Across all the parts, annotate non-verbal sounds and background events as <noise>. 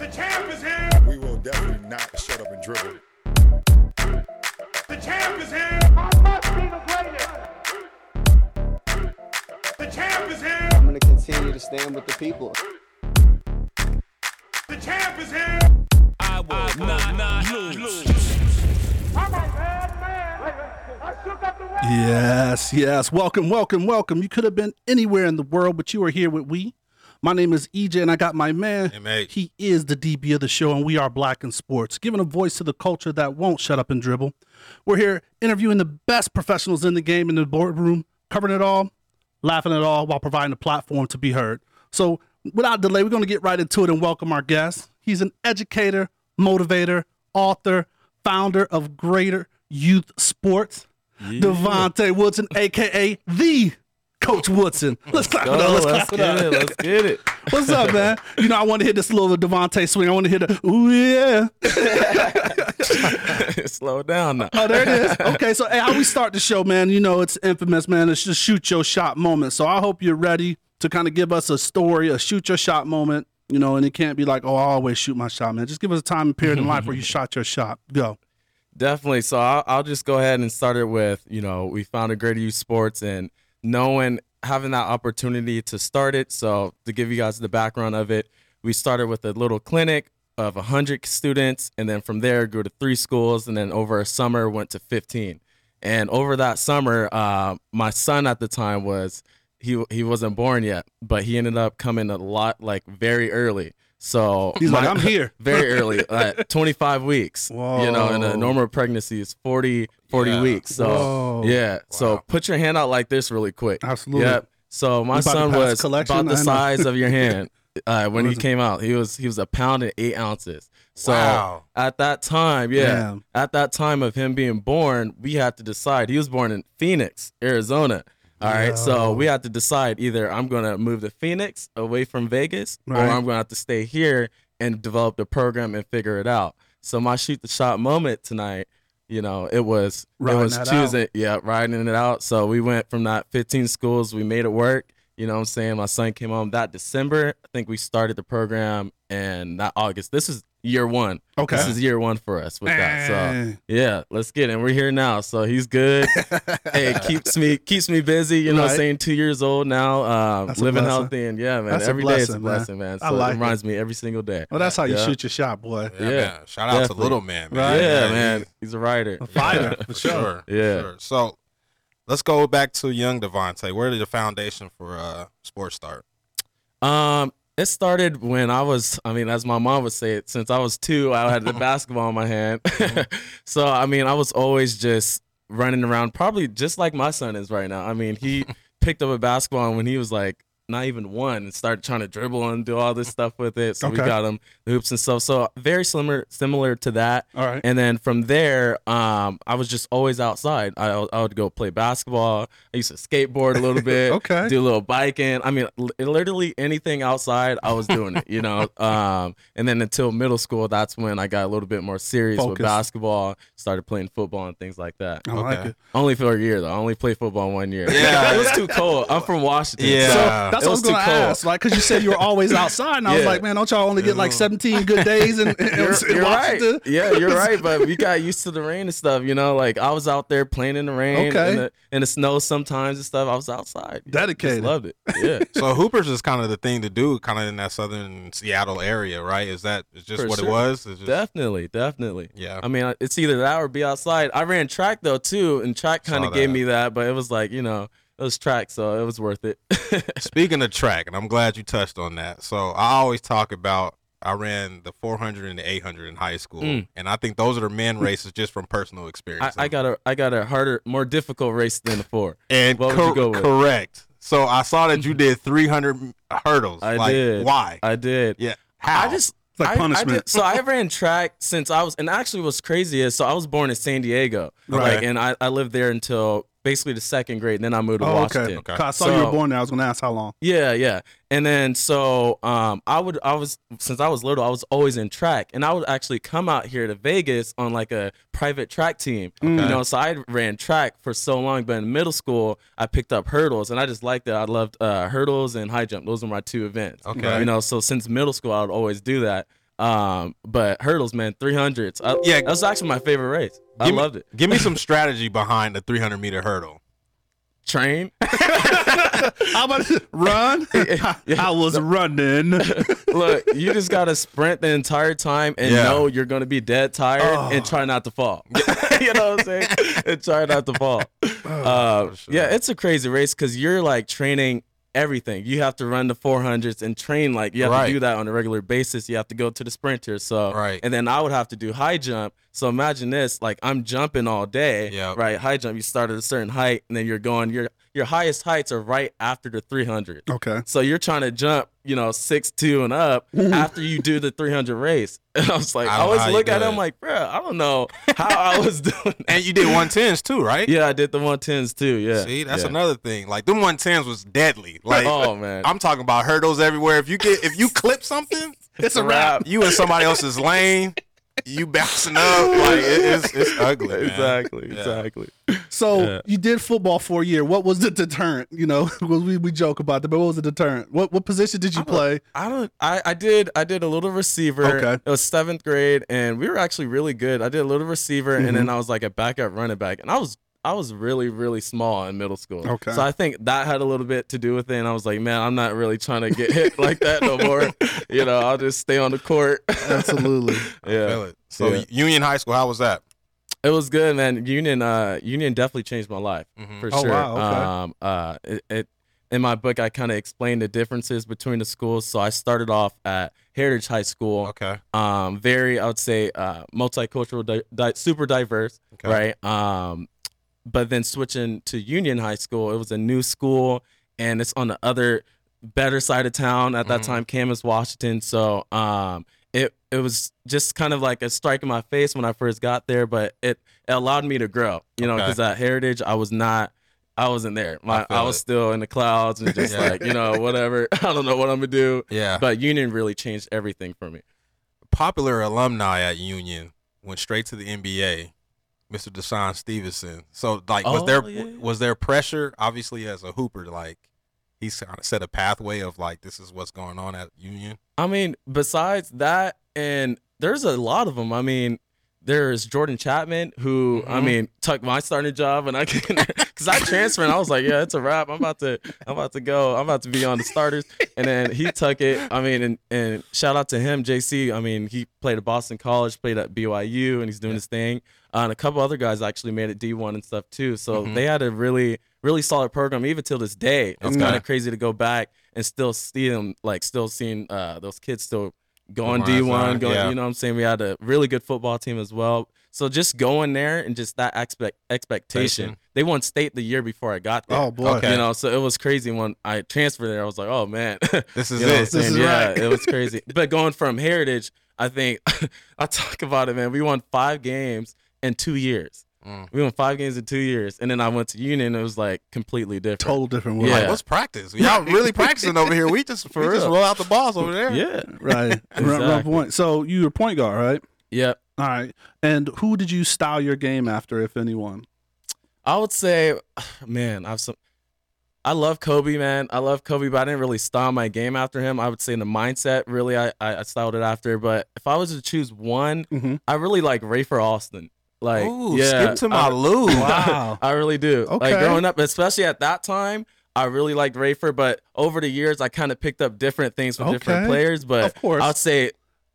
The champ is here. We will definitely not shut up and dribble. The champ is here. I must be the greatest. The champ is here. I'm gonna continue to stand with the people. The champ is here. I will not, not lose. I'm a bad man. I shook up the world. Yes, yes. Welcome, welcome, welcome. You could have been anywhere in the world, but you are here with we. My name is EJ, and I got my man. mate. He is the DB of the show, and we are Black in Sports, giving a voice to the culture that won't shut up and dribble. We're here interviewing the best professionals in the game in the boardroom, covering it all, laughing at all, while providing a platform to be heard. So, without delay, we're going to get right into it and welcome our guest. He's an educator, motivator, author, founder of Greater Youth Sports, Devontae Woodson, aka the Coach Woodson. Let's clap it up. Let's, let's clap it get up. it. Let's get it. <laughs> What's up, man? You know, I want to hit this little Devontae swing. I want to hit the ooh yeah. <laughs> Slow down now. Oh, there it is. Okay, so hey, how we start the show, man? You know, it's infamous, man. It's just shoot your shot moment. So I hope you're ready to kind of give us a story, a shoot your shot moment. You know, and it can't be like, oh, I always shoot my shot, man. Just give us a time and period in life where you <laughs> shot your shot. Go. Definitely. So I'll, I'll just go ahead and start it with, you know, we founded Greater Youth Sports and knowing, having that opportunity to start it. So to give you guys the background of it, we started with a little clinic of 100 students and then from there grew to three schools and then over a summer went to 15. And over that summer, uh, my son at the time was he he wasn't born yet, but he ended up coming a lot like very early. So He's like, I'm here. <laughs> very early at 25 weeks. You know, and a normal pregnancy is 40 40 Yeah. weeks. So Whoa. yeah, so put your hand out like this really quick. Absolutely. Yep. So my You about to son was about the size of your <laughs> hand uh, when he came out. He was he was a pound and eight ounces. So Wow. at that time, yeah, Damn. at that time of him being born, we had to decide. He was born in Phoenix, Arizona. All right, so we had to decide either I'm going to move to Phoenix away from Vegas, Right. or I'm going to have to stay here and develop the program and figure it out. So my shoot the shot moment tonight, you know, it was Riding it was choosing, yeah, riding it out. So we went from that 15 schools, we made it work. You know what I'm saying? My son came home that December. I think we started the program and that August. This is year one. Okay. This is year one for us with that. So yeah, let's get it. And we're here now. So he's good. <laughs> hey, keeps me keeps me busy, you know, Right. saying two years old now, um, That's living blessing. healthy and yeah, man. That's a every day it's a blessing, man. blessing, man. I like it it. reminds me every single day. Well, that's how you Yeah. shoot your shot, boy. Yeah, Yeah, man. Shout out to. Little Man, man. Right. Yeah, man. He's a writer. A fighter, for For sure. sure. Yeah. Sure. So let's go back to young Devontae. Where did the foundation for uh, sports start? Um, it started when I was, I mean, as my mom would say it, since I was two, I had the <laughs> basketball in my hand. <laughs> so, I mean, I was always just running around, probably just like my son is right now. I mean, he <laughs> picked up a basketball when he was like not even one and started trying to dribble and do all this stuff with it. So we got him the hoops and stuff. So very similar, similar to that. All right. And then from there, um, I was just always outside. I, I would go play basketball. I used to skateboard a little <laughs> bit. Okay. Do a little biking. I mean, li- literally anything outside, I was doing it. You know. <laughs> Um, and then until middle school, that's when I got a little bit more serious with basketball. Started playing football and things like that. I like it. Only for a year though. I only played football one year. Yeah. <laughs> it was too cold. I'm from Washington. Yeah. so So that's what I was was going to ask, like, because you said you were always outside, and I was like, man, don't y'all only get like 17 good days in, in, <laughs> You're, in you're right. Yeah, you're right. But <laughs> we got used to the rain and stuff. You know, like I was out there playing in the rain, Okay. in, the, in the snow sometimes and stuff. I was outside. Dedicated. Just loved it. Yeah. <laughs> So Hoopers is kind of the thing to do, kind of in that southern Seattle area, right? Is that is just For what sure. it was? Just, Definitely, definitely. Yeah. I mean, it's either that or be outside. I ran track though too, and track kind of gave me that, but it was like you know, it was track, so it was worth it. <laughs> Speaking of track, and I'm glad you touched on that. So I always talk about I ran the 400 and the 800 in high school, Mm. and I think those are the men races just from personal experience. I got a, I got a harder, more difficult race than the four. and what would you go with? correct. So I saw that you did 300 hurdles. I like, did. Why? I did. yeah. How? I just like I- I punishment. did- so I ran track since I was, and actually what's crazy is, so I was born in San Diego, Right. like, and I, I lived there until basically the second grade. And then I moved to Oh, Washington. okay. Okay. 'Cause I saw you were born there. I was going to ask how long. Yeah, yeah. And then so um I would I was since I was little, I was always in track. And I would actually come out here to Vegas on like a private track team. You know, so I ran track for so long, but in middle school I picked up hurdles and I just liked it. I loved uh hurdles and high jump. Those were my two events. Okay. You know, so since middle school I would always do that. Um, but hurdles, man, 300s. I, Yeah. that's actually my favorite race. I me- loved it. Give me some <laughs> strategy behind the 300 meter hurdle. Train. <laughs> How about run? <laughs> I was running. Look, you just gotta sprint the entire time and Yeah. know you're gonna be dead tired Oh. and try not to fall. you know what I'm saying? and try not to fall. Oh, Uh, Yeah, it's a crazy race because you're like training everything. You have to run the 400s and train like you have Right. to do that on a regular basis. You have to go to the sprinter. So Right. and then I would have to do high jump. So imagine this: like I'm jumping all day. Yep. Right. High jump. You start at a certain height and then you're going. Your your highest heights are right after the 300. Okay. So you're trying to jump, you know, six two and up <laughs> after you do the 300 race. <laughs> And I was like, I I, don't always look at it, it. Like, bro, I don't know how I was <laughs> doing. That. And you did 110s too, right? Yeah, I did the 110s too. Yeah. See, that's Yeah. another thing. Like them 110s was deadly. Oh, like oh man, I'm talking about hurdles everywhere. If you get if you clip something, It's a wrap. you in somebody else's lane, you bouncing up like it, it's it's ugly. man. exactly, Yeah. exactly. So Yeah. you did football for a year. What was the deterrent? You know, <laughs> we, we joke about that, but what was the deterrent? What what position did you play? I don't. I, I did. I did a little receiver. Okay. It was seventh grade, and we were actually really good. I did a little receiver, and Mm-hmm. then I was like a backup running back, and I was I was really really small in middle school. Okay. So I think that had a little bit to do with it. And I was like, man, I'm not really trying to get hit like that no more. <laughs> you know, I'll just stay on the court. Absolutely. <laughs> yeah. Feel it. So Yeah. Union High School, how was that? It was good, man. Union, uh, Union definitely changed my life Mhm. for Oh, sure. wow, okay. Um, uh, it, it in my book, I kind of explained the differences between the schools. So I started off at Heritage High School. Okay. Um, very, I would say, uh, multicultural, di- di- super diverse, Okay. right? Um, but then switching to Union High School, it was a new school, and it's on the other better side of town at that Mhm. time, Camas, Washington. So um, it it was just kind of like a strike in my face when I first got there, but it, it allowed me to grow. You know, Okay. because at Heritage, I was not. I wasn't there. My, feel I, was it. still in the clouds and just <laughs> Yeah. like, you know, whatever. <laughs> I don't know what I'm gonna do. Yeah. But Union really changed everything for me. Popular alumni at Union went straight to the NBA. Mr. DeShawn Stevenson. So like was Oh, there yeah. was there pressure obviously as a hooper like he's kind of set a pathway of like this is what's going on at Union. I mean, besides that, and there's a lot of them. I mean, there's Jordan Chapman, who I Mhm. mean, took my starting job, and I can <laughs> because I transferred. And I was like, yeah, it's a wrap. I'm about to, I'm about to go. I'm about to be on the starters. And then he took it. I mean, and and shout out to him, JC. I mean, he played at Boston College, played at BYU, and he's doing his thing. Uh, and a couple other guys actually made it D1 and stuff too. So Mhm. they had a really, really solid program even till this day. It's Okay. kind of crazy to go back and still see them, like still seeing uh, those kids still going Going D1, going. yeah. You know what I'm saying? We had a really good football team as well. So just going there and just that expect expectation. Expectation. They won state the year before I got there. Oh boy. Okay. You know, so it was crazy when I transferred there. I was like, oh man, <laughs> This is you know it. This is yeah, right. it was crazy. <laughs> but going from Heritage, I think <laughs> I talk about it, man. We won five games in two years. Mm. We won five games in two years, and then I went to Union. It was like completely different. Total different world. Yeah. Like, what's practice? Y'all <laughs> really practicing over here. We just For we just roll out the balls over there. Yeah. <laughs> Right. <laughs> Run, run Exactly. point. So you were point guard, right? Yep. All right. And who did you style your game after, if anyone? I would say, man, I've some. I love Kobe, man. I love Kobe, but I didn't really style my game after him. I would say in the mindset, really, I, I, I styled it after. But if I was to choose one, Mhm. I really like Rafer Alston. Like, Ooh, yeah, skip to my I, Lou. <laughs> Wow. I really do. Okay. Like growing up, especially at that time, I really liked Rafer. But over the years, I kind of picked up different things from different players. But Of course. I'd say,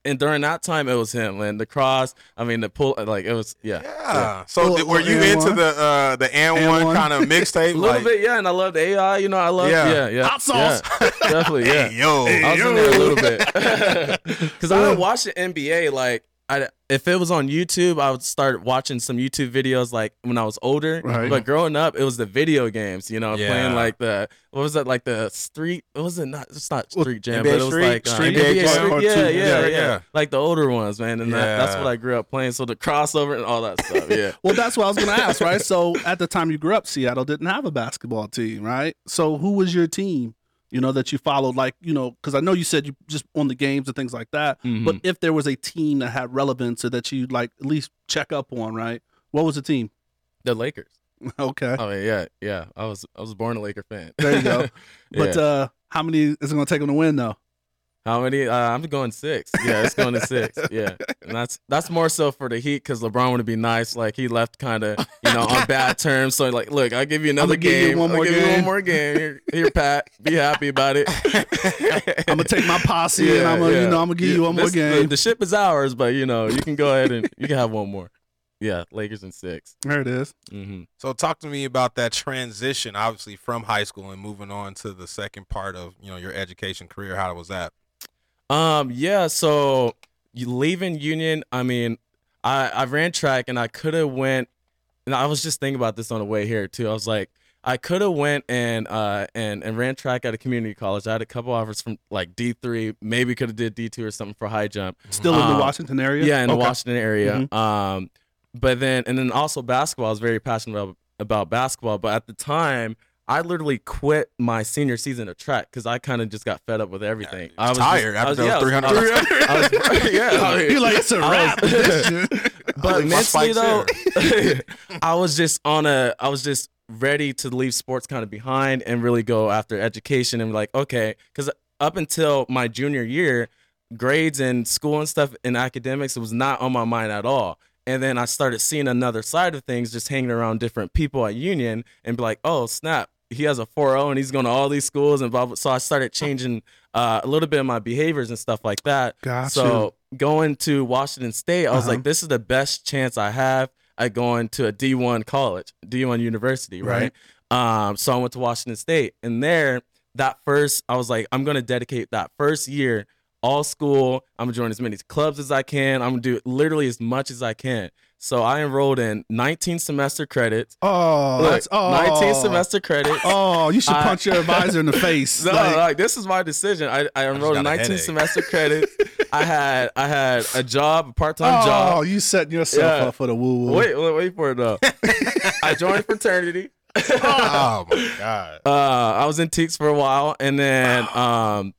and during that time, it was him. And the cross, I mean, the pull, like it was, yeah. Yeah. So Little- th- were you little into and the uh the and And one one. kind of mixtape? <laughs> A little like, bit, yeah, and I loved AI. You know, I love, Yeah. yeah, yeah, Hot sauce. yeah, definitely, <laughs> yeah. Hey, yo. I was in there a little bit because I didn't watch the NBA. Like, I if it was on YouTube, I would start watching some YouTube videos like when I was older. Right. But growing up, it was the video games. You know, Yeah. playing like the what was that like the street? What was it not? It's not Street Jam, NBA but it was Street- like uh, Street NBA Jam? Street. Or Yeah, yeah, yeah, yeah, yeah. Like the older ones, man, and that, that's what I grew up playing. So the crossover and all that stuff. Yeah. <laughs> Well, that's what I was going to ask, right? So at the time you grew up, Seattle didn't have a basketball team, right? So who was your team? You know that you followed, like you know, because I know you said you just on the games and things like that. Mhm. But if there was a team that had relevance or that you like at least check up on, right? What was the team? the Lakers. <laughs> okay, Oh yeah, yeah. I was I was born a Laker fan. There you go. <laughs> but Yeah. uh how many is it going to take them to win though? How many? Uh, I'm going six. Yeah, it's going to six. Yeah, and that's that's more so for the Heat because LeBron wanted to be nice. Like he left kind of you know on bad <laughs> terms. So like, look, I'll give you another I'ma give you game. one I'll more give you one more game. Here, here, Pat. Be happy about it. <laughs> I'm gonna take my posse and I'm gonna, you know, I'm gonna give you one more This- the- game. The, ship is ours, but you know, you can go ahead and you can have one more. Yeah, Lakers in six. There it is. hmm So talk to me about that transition, obviously from high school and moving on to the second part of you know your education career. How was that? Um, yeah. So leaving Union. I mean, I I ran track and I could have went. And I was just thinking about this on the way here too. I was like, I could have went and uh and and ran track at a community college. I had a couple offers from like D three, maybe could have did D two or something for high jump. Still in the Um, Washington area. Yeah, in the Washington area. Um, but then and then also basketball. I was very passionate about, about basketball. But at the time, I literally quit my senior season of track because I kind of just got fed up with everything. I was tired just- I after was- those yeah, I was- 300 I was- yeah, <laughs> <laughs> You're like it's a I wrap. was- This <laughs> shit. but my mentally though, I was just on a, I was just ready to leave sports kind of behind and really go after education and like, okay, because up until my junior year, grades and school and stuff and academics was not on my mind at all. And then I started seeing another side of things, just hanging around different people at Union and be like, oh snap, he has a 4.0 and he's going to all these schools and blah blah. So I started changing uh, a little bit of my behaviors and stuff like that. Gotcha. So going to Washington State, I was Uh-huh. like, this is the best chance I have at going to a D1 college, D1 university, right? Um, so I went to Washington State, and there, that first, I was like, I'm gonna dedicate that first year all school. I'm gonna join as many clubs as I can. I'm gonna do literally as much as I can. So I enrolled in 19 semester credits. Oh, Look, that's oh, 19 semester credits. Oh, you should I- punch your advisor in the face. <laughs> No, Like, like, this is my decision. I, I enrolled in 19 semester credits. I had I had a job, a part time oh, job. Oh, you setting yourself Yeah. up for the woo woo. Wait, wait, wait for it though. <laughs> I joined fraternity. oh my god! Uh, I was in Teaks for a while, and then um,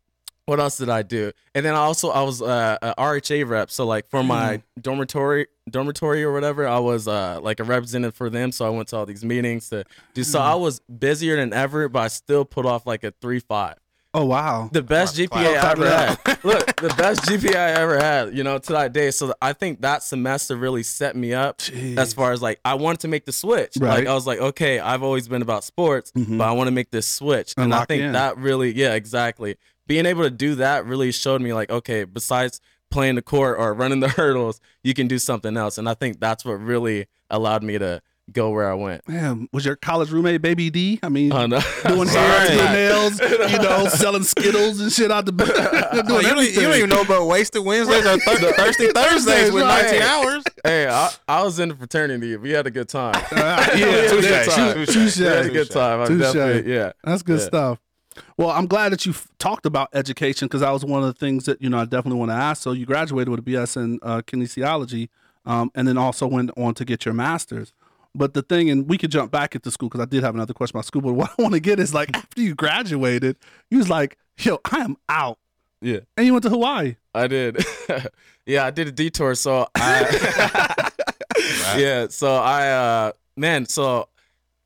what else did I do? And then I also I was uh, a RHA rep. So like for my dormitory, dormitory or whatever, I was uh like a representative for them. So I went to all these meetings to do. So I was busier than ever, but I still put off like a three five. Oh wow. The best Clap, GPA I clap ever had. Look, the best GPA I ever had, you know, to that day. So I think that semester really set me up Jeez. as far as like I wanted to make the switch. Right. Like I was like, okay, I've always been about sports, Mhm. but I want to make this switch. And And, I think in. that really, yeah, exactly. Being able to do that really showed me like, okay, besides playing the court or running the <laughs> hurdles, you can do something else. And I think that's what really allowed me to go where I went. Man, was your college roommate Baby D? I mean, Oh, no. <laughs> doing <laughs> hair, Sorry. doing nails, you know, selling Skittles and shit out the back. Oh, you, don't, you don't even know about wasted Wednesdays or thir- thirsty Thursdays with right. 19 hours. hey, I, I was in the fraternity. We had a good time. Uh, had yeah, a good touche, time. touche, touche. Had a good time. I definitely, yeah. That's good Yeah. stuff. Well, I'm glad that you talked about education because that was one of the things that you know I definitely want to ask. So you graduated with a BS in uh, kinesiology, um, and then also went on to get your master's. But the thing, and we could jump back at the school because I did have another question about school. But <laughs> what I want to get is like after you graduated, you was like, "Yo, I am out," Yeah. and you went to Hawaii. I did. <laughs> yeah, I did a detour. So I, <laughs> yeah, so I, uh, man, so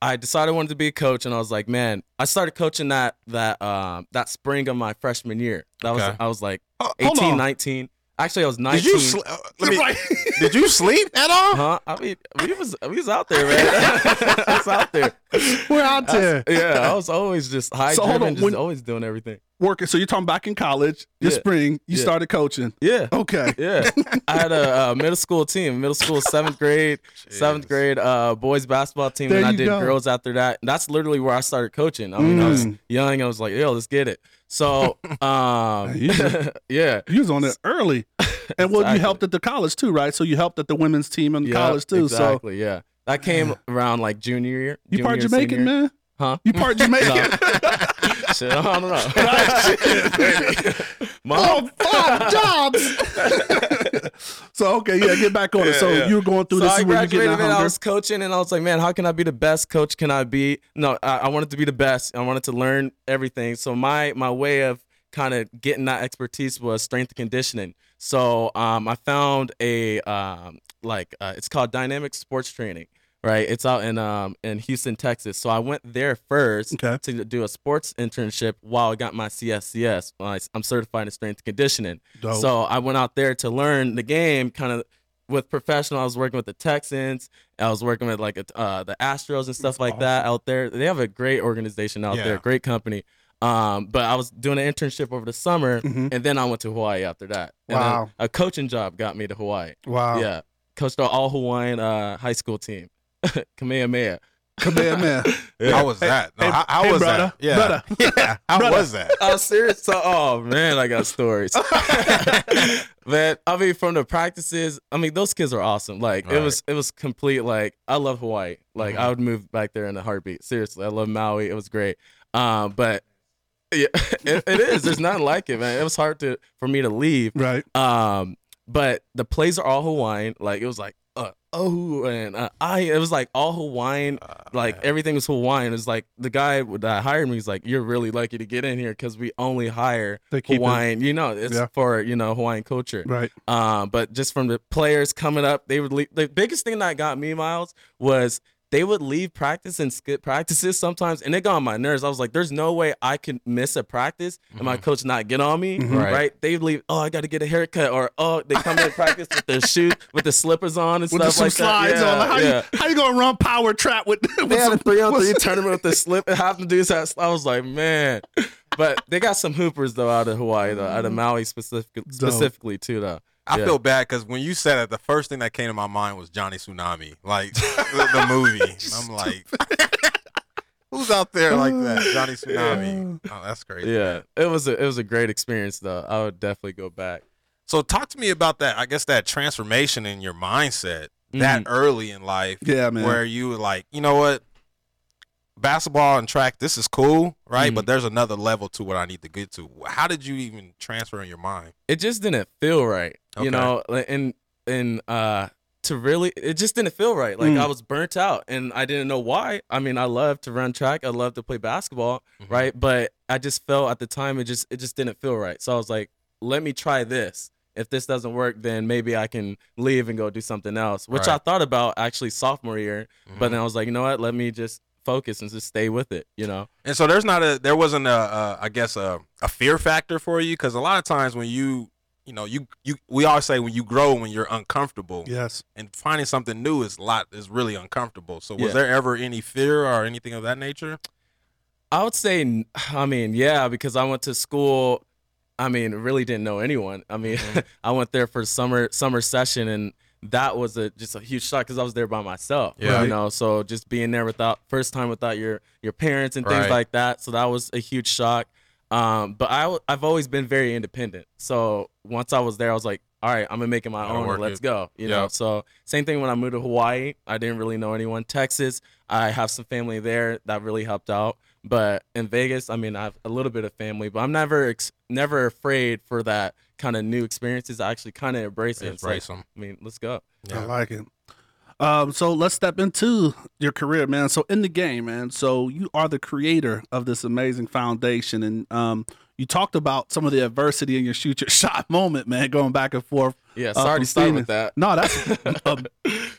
I decided I wanted to be a coach, and I was like, man, I started coaching that that um that spring of my freshman year. That was I was like hold 18, on. 19. Actually, I was 19. Did you sl- uh, <laughs> me- Right. did you sleep at all? Huh? I mean, we was we was out there, man. <laughs> I was out there. <laughs> We're out there Yeah, I was always just high <laughs> So, hold driven, on, just when- always doing everything. working. So you're talking back in college, this Yeah. spring, you Yeah. started coaching. Yeah. Okay. <laughs> Yeah, I had a, uh middle school team, middle school seventh grade, seventh grade uh, boys basketball team, There and I did go. girls after that. And that's literally where I started coaching. I mean, I was Mm. young. I was like, yo, let's get it. So, um, You just- yeah, You was on it early. And well, you helped at the college too, right? So you helped at the women's team in yeah, college too. So exactly, yeah. That came around like junior year. you part Jamaican, senior. man? Huh? You part Jamaican? <laughs> Shit, I don't know. <laughs> <laughs> Mom, oh, five jobs. so okay, yeah, get back on it. So yeah. you were going through so this I is where you getting graduated and I was coaching and I was like, man, how can I be the best coach can I be? No, I, I wanted to be the best. I wanted to learn everything. So my my way of kind of getting that expertise was strength and conditioning. So um, I found a um, like uh, it's called dynamic sports training. Right? It's out in um in Houston, Texas. So I went there first Okay. to do a sports internship while I got my CSCS. I'm certified in strength and conditioning. Dope. So I went out there to learn the game, kind of with professional. I was working with the Texans. I was working with like uh, the Astros and stuff like that out there. They have a great organization out Yeah. there, great company. Um, but I was doing an internship over the summer, Mhm. and then I went to Hawaii after that. And Wow. a coaching job got me to Hawaii. Wow. Yeah, coached all Hawaiian uh, high school team, <laughs> Kamehameha. Kamehameha. <laughs> How was that? No, Hey- how how hey, was brother. that? Yeah. Brother. <laughs> Yeah. How Brother. was that? Oh, serious? So, oh man, I got stories. man, I mean, from the practices, I mean, those kids are awesome. Like it was, it was complete. Like I love Hawaii. Like Mhm. I would move back there in a heartbeat. Seriously, I love Maui. It was great. Um, but yeah, it, it is. There's nothing like it, man. It was hard to for me to leave. Right. Um, but the plays are all Hawaiian. Like it was like uh oh and uh, I. It was like all Hawaiian. like everything was Hawaiian. It's like the guy that hired me. He's like, "You're really lucky to get in here because we only hire They keep it- Hawaiian. You know, it's Yeah. for you know Hawaiian culture. Right. Um, but just from the players coming up, they would leave. The biggest thing that got me, Miles, was they would leave practice and skip practices sometimes, and it got on my nerves. I was like, "There's no way I can miss a practice and my coach not get on me." Mhm. Right? Right. They leave. Oh, I got to get a haircut, or oh, they come in practice with their shoes, with the slippers on and With stuff some like slides that. on. Like, how, yeah. you, how you gonna run power trap with, <laughs> with They had a three on three tournament with the slip and half the dudes had. I was like, man. But they got some hoopers though out of Hawaii though, out of Maui specific, specifically too though. I Yeah. feel bad because when you said it, the first thing that came to my mind was Johnny Tsunami, like the, the movie. <laughs> I'm like, <laughs> who's out there like that? <sighs> Johnny Tsunami. Oh, that's crazy. Yeah, it was a it was a great experience though. I would definitely go back. So talk to me about that. I guess that transformation in your mindset that mm-hmm. early in life, Yeah, man. where you were like, you know what, basketball and track, this is cool, right? Mhm. But there's another level to what I need to get to. How did you even transfer in your mind? It just didn't feel right, Okay. you know, and and uh to really it just didn't feel right. Like Mm. I was burnt out and I didn't know why. I mean, I love to run track, I love to play basketball, Mhm. right? But I just felt at the time it just it just didn't feel right. So I was like, let me try this. If this doesn't work, then maybe I can leave and go do something else, which I thought about actually sophomore year. But Mhm. then I was like, you know what? Let me just focus and just stay with it, you know? And so there's not a there wasn't a, a I guess a, a fear factor for you because a lot of times when you you know you you we all say when you grow when you're uncomfortable Yes. and finding something new is a lot is really uncomfortable. So was Yeah. there ever any fear or anything of that nature? I would say, I mean, yeah, because I went to school. I mean, really didn't know anyone. I mean, Mm-hmm. <laughs> I went there for summer summer session, and that was a just a huge shock because I was there by myself. Yeah. you know, so just being there without first time without your your parents and things Right. like that. So that was a huge shock. Um, but I I've always been very independent. So once I was there, I was like, all right, I'm gonna make it my own. Let's it. go. You know. So same thing when I moved to Hawaii. I didn't really know anyone. Texas, I have some family there that really helped out. But in Vegas, I mean, I have a little bit of family, but I'm never ex- never afraid for that kind of new experiences. I actually kind of embrace it. It's Embrace like, 'em. I mean, let's go. I like it. Um, so let's step into your career, man. So in the game, man. So you are the creator of this amazing foundation, and um, you talked about some of the adversity in your shoot your <laughs> shot moment, man, going back and forth. Yeah, uh, sorry from to start with that. No, that's <laughs> um,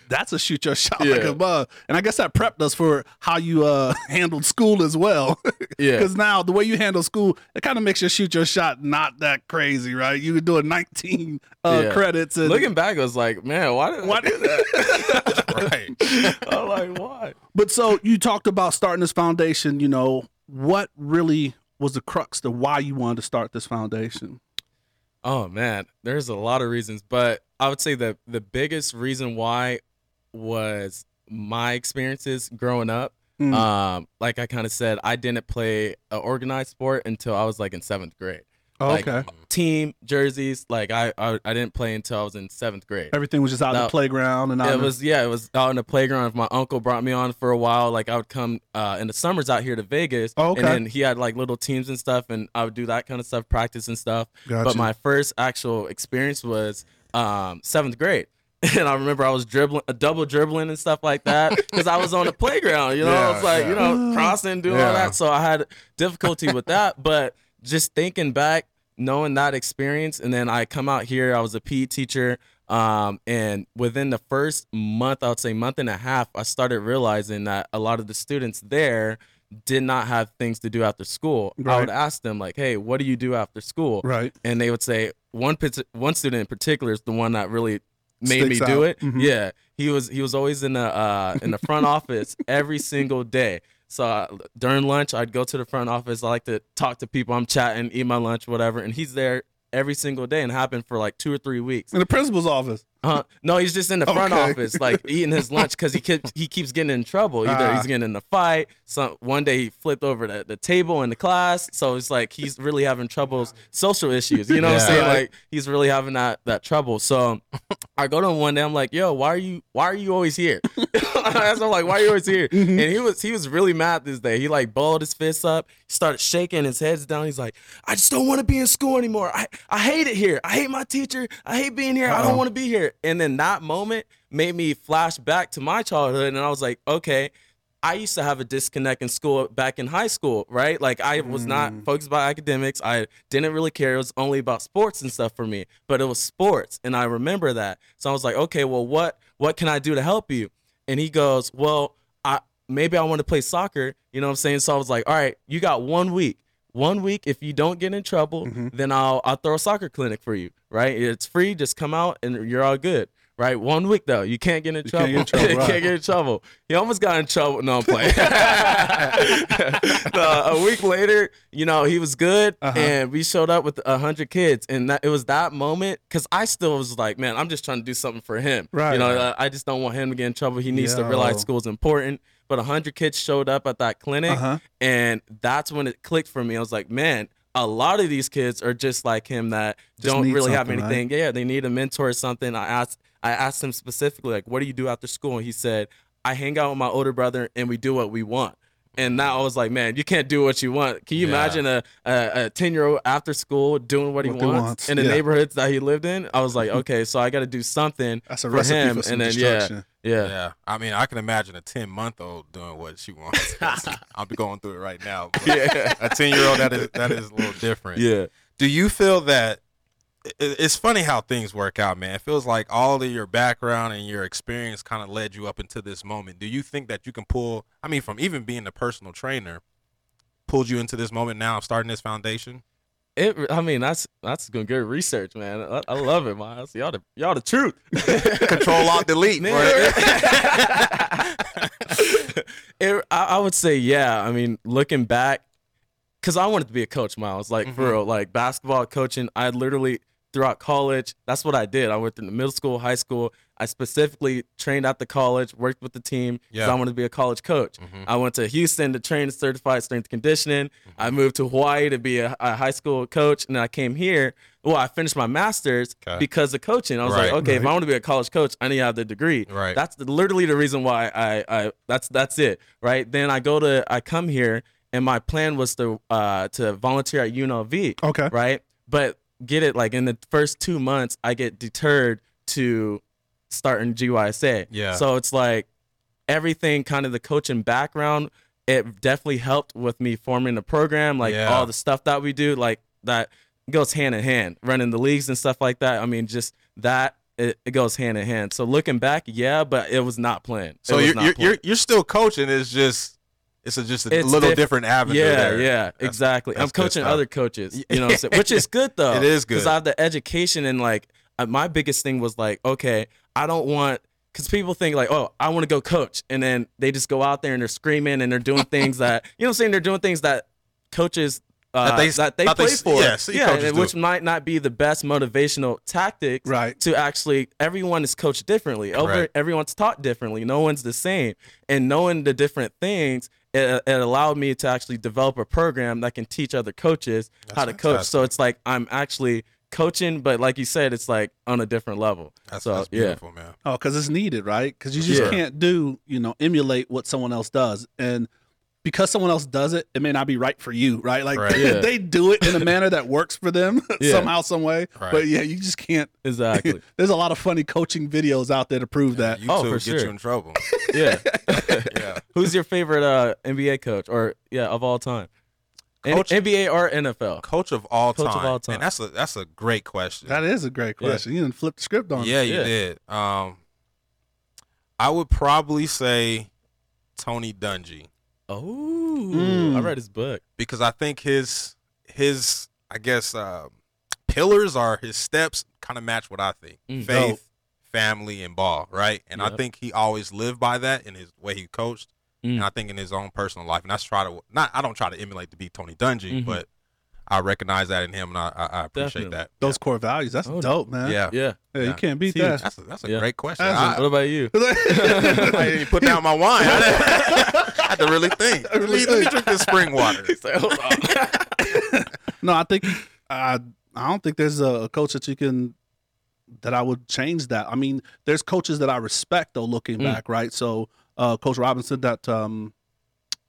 that's a shoot your shot like Yeah. a bug, and I guess that prepped us for how you uh <laughs> handled school as well. <laughs> Yeah. Because now the way you handle school, it kind of makes your shoot your shot not that crazy, right? You were doing 19 uh, Yeah. credits and Looking back, I was like, man, why did Why I do that? right. I'm like, why? But so you talked about starting this foundation. You know, what really was the crux to why you wanted to start this foundation? Oh man, there's a lot of reasons, but I would say that the biggest reason why was my experiences growing up. Mm. Um, like I kind of said, I didn't play an organized sport until I was like in seventh grade. Oh, like, okay. Team jerseys, like I, I I didn't play until I was in seventh grade. Everything was just out in the playground and out It in the- was yeah, it was out in the playground. If my uncle brought me on for a while, like I would come uh, in the summers out here to Vegas, Oh, okay. and then he had like little teams and stuff, and I would do that kind of stuff, practice and stuff. Gotcha. But my first actual experience was um, seventh grade. <laughs> And I remember I was dribbling, a double dribbling and stuff like that <laughs> because I was on the playground. You know, I was Yeah, like, you know, crossing, doing all that. So I had difficulty with that. But just thinking back, knowing that experience, and then I come out here, I was a PE teacher. Um, and within the first month, I would say month and a half, I started realizing that a lot of the students there did not have things to do after school. I would ask them like, "Hey, what do you do after school?" Right. And they would say one one student in particular is the one that really made Sticks me do out. it. Mhm. Yeah, he was he was always in the uh, in the front <laughs> office every single day. So uh, during lunch, I'd go to the front office. I like to talk to people. I'm chatting, eat my lunch, whatever, and he's there every single day, and happened for like two or three weeks. In the principal's office. Uh, no, he's just in the front Okay. office, like eating his lunch because he keeps he keeps getting in trouble. Either Ah. he's getting in a fight. Some one day he flipped over the, the table in the class, so it's like he's really having troubles, social issues. You know what I'm saying? Like he's really having that that trouble. So I go to him one day. I'm like, "Yo, why are you why are you always here?" <laughs> I him like, "Why are you always here?" Mm-hmm. And he was he was really mad this day. He like balled his fists up. Started shaking his heads down. He's like, "I just don't want to be in school anymore. I I hate it here. I hate my teacher. I hate being here. I Uh-oh. don't want to be here." And then that moment made me flash back to my childhood, and I was like, "Okay." I used to have a disconnect in school back in high school, right? Like I was not Mm. focused about academics. I didn't really care. It was only about sports and stuff for me. But it was sports, and I remember that. So I was like, okay, well, what what can I do to help you? And he goes, well, I maybe I want to play soccer. You know what I'm saying? So I was like, all right, you got one week. One week, if you don't get in trouble, Mm-hmm. then I'll I'll throw a soccer clinic for you, right? It's free. Just come out and you're all good, right? One week though, you can't get in You trouble. can't get in trouble, You <laughs> right. can't get in trouble. He almost got in trouble. No, I'm playing. <laughs> <laughs> Uh, a week later, you know, he was good, Uh-huh. and we showed up with a hundred kids, and that, it was that moment because I still was like, man, I'm just trying to do something for him. Right. You know, uh, I just don't want him to get in trouble. He needs to Yo. realize school's important. But a hundred kids showed up at that clinic, Uh-huh. and that's when it clicked for me. I was like, man. A lot of these kids are just like him that Just don't really have something, right? anything. Yeah, they need a mentor or something. I asked I asked him specifically, like, what do you do after school? And he said, I hang out with my older brother and we do what we want. And now I was like, man, you can't do what you want. Can you Yeah. imagine a a ten year old after school doing what he What they wants, wants, in the yeah. neighborhoods that he lived in? I was like, okay, so I got to do something That's a for recipe him. for some and then yeah. Yeah, Yeah, I mean, I can imagine a ten month old doing what she wants. I'll be <laughs> going through it right now. Yeah. a ten year old that is that is a little different. yeah. Do you feel that? It's funny how things work out, man. It feels like all of your background and your experience kind of led you up into this moment. Do you think that you can pull? I mean, from even being a personal trainer, pulled you into this moment now of starting this foundation? It, I mean, that's that's good, good research, man. I, I love it, Miles. Y'all the y'all the truth. <laughs> Control Alt Delete. <laughs> It, I, I would say, yeah. I mean, looking back, because I wanted to be a coach, Miles. Like for Mhm. real, like basketball coaching. I literally throughout college, that's what I did. I went through middle school, high school. I specifically trained at the college, worked with the team because Yeah. I wanted to be a college coach. Mhm. I went to Houston to train certified strength conditioning. I moved to Hawaii to be a, a high school coach, and then I came here. Well, I finished my master's Okay. because of coaching. I was Right. like, okay, if I want to be a college coach, I need to have the degree. Right. That's the, literally the reason why I, I that's that's it. Right. Then I go to I come here and my plan was to uh to volunteer at UNLV. Okay. Right. But get it like in the first two months I get deterred to starting GYSA. Yeah. So it's like everything kind of the coaching background it definitely helped with me forming the program like Yeah. all the stuff that we do like that goes hand in hand running the leagues and stuff like that i mean just that it, it goes hand in hand so looking back yeah but it was not planned So you're not you're, planned. you're you're still coaching. It's just it's a, just a It's little diff- different avenue. yeah there. yeah That's- exactly i'm coaching other coaches you know what I'm saying? <laughs> which is good though It is good because i have the education and like my biggest thing was like okay i don't want because people think like oh i want to go coach. And then they just go out there and they're screaming and they're doing things that <laughs> you know what i'm saying? They're doing things that coaches uh, That they- that they that play s- for. yeah, see coaches and do. which might not be the best motivational tactics Right. to actually everyone is coached differently. Over, Right. everyone's taught differently. No one's the same. And knowing the different things it, it allowed me to actually develop a program that can teach other coaches how to coach. So it's like i'm actually coaching but like you said it's like on a different level That's, so that's yeah beautiful, man. Oh, because it's needed, right? Because you just Yeah. can't do, you know, emulate what someone else does, and because someone else does it, it may not be right for you, right? Like Right. <laughs> Yeah. they do it in a manner that works for them <laughs> Yeah. somehow, some way. Right. But yeah, you just can't. <laughs> exactly There's a lot of funny coaching videos out there to prove that. YouTube Oh, for get sure. you in trouble. yeah yeah. who's your favorite uh nba coach or yeah of all time Any- Coach- NBA or NFL. Coach of all Coach time. of all time. And that's a that's a great question. That is a great Yeah. question. You didn't flip the script on. it. yeah, you Yeah. did. Um, I would probably say Tony Dungy Oh, Mm. I read his book. because I think his his I guess uh, pillars are his steps kind of match what I think: Mm. faith, Dope. family, and ball. Right, and I think he always lived by that in his way he coached, Mm. and I think in his own personal life. And that's try to not I don't try to emulate to be Tony Dungy, Mhm. but I recognize that in him, and I, I, I appreciate Definitely. that. Those core values. That's Oh, dope, man. yeah, Yeah. Yeah, Yeah. you can't beat See, that. That's a, that's a Yeah. great question. That's I, what about you? <laughs> I didn't put down my wine. I, didn't- I had to really think. <laughs> Let me, let me drink this spring water. <laughs> He's like, hold on. No, I think I I don't think there's a, a coach that you can that I would change that. I mean, there's coaches that I respect though. Looking Mm. back, right? So, uh, Coach Robinson, that um,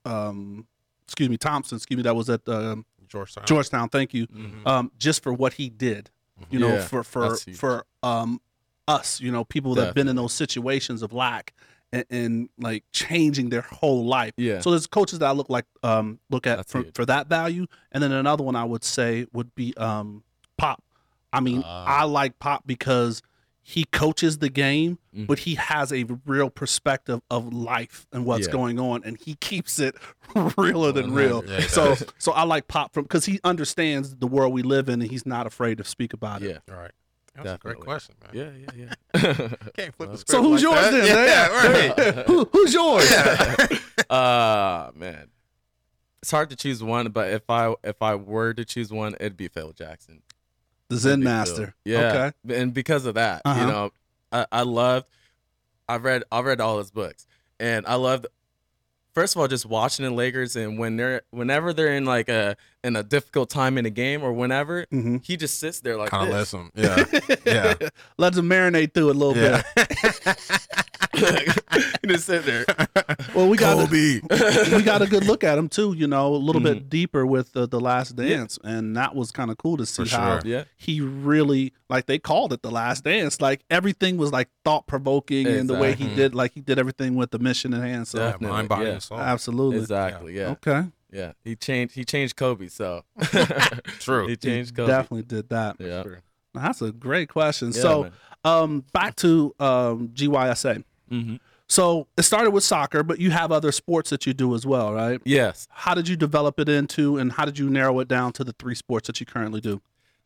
um, excuse me, Thompson, excuse me, that was at um, Georgetown. Georgetown. Thank you. Mhm. Um, just for what he did, you know, Yeah, for for for um us, you know, people that have been in those situations of lack and, and like changing their whole life. Yeah. So there's coaches that I look like um look at for, for that value, and then another one I would say would be um Pop. I mean, Ah. I like Pop because he coaches the game, Mhm. but he has a real perspective of life and what's Yeah. going on, and he keeps it <laughs> realer than real. Yeah, he so, so I like Pop from because he understands the world we live in, and he's not afraid to speak about it. Yeah. All right. That's a great question, man. Yeah, yeah, yeah. <laughs> Can't flip the script So who's like yours that. then? Yeah, man? right. <laughs> Who, who's yours? uh man. It's hard to choose one, but if I if I were to choose one, it'd be Phil Jackson. The Zen Master. deal. Yeah. Okay. And because of that, Uh-huh. you know, I, I loved I've read I've read all his books. And I loved first of all just watching the Lakers and when they're whenever they're in like a in a difficult time in a game or whenever, hmm he just sits there like Kind of this. listen. Yeah. <laughs> Yeah. Let them marinate through it a little Yeah. bit. <laughs> <laughs> he just sit there. Well, we got Kobe. <laughs> we got a good look at him too. You know, a little Mm-hmm. bit deeper with the, the Last Dance, and that was kind of cool to see For how sure. Yeah. he really like they called it the Last Dance. Like everything was like thought provoking, and the way he Exactly. did like he did everything with the mission in hand. So Yeah, Definitely, mind, body, yeah. and soul. absolutely, Exactly. Yeah. okay, Yeah. He changed he changed Kobe, so <laughs> True. he He changed Kobe. definitely did that. Yeah. That's a great question. Yeah, so, man. um, back to um GYSA. Mhm. So it started with soccer, but you have other sports that you do as well, right? Yes. How did you develop it into, and how did you narrow it down to the three sports that you currently do?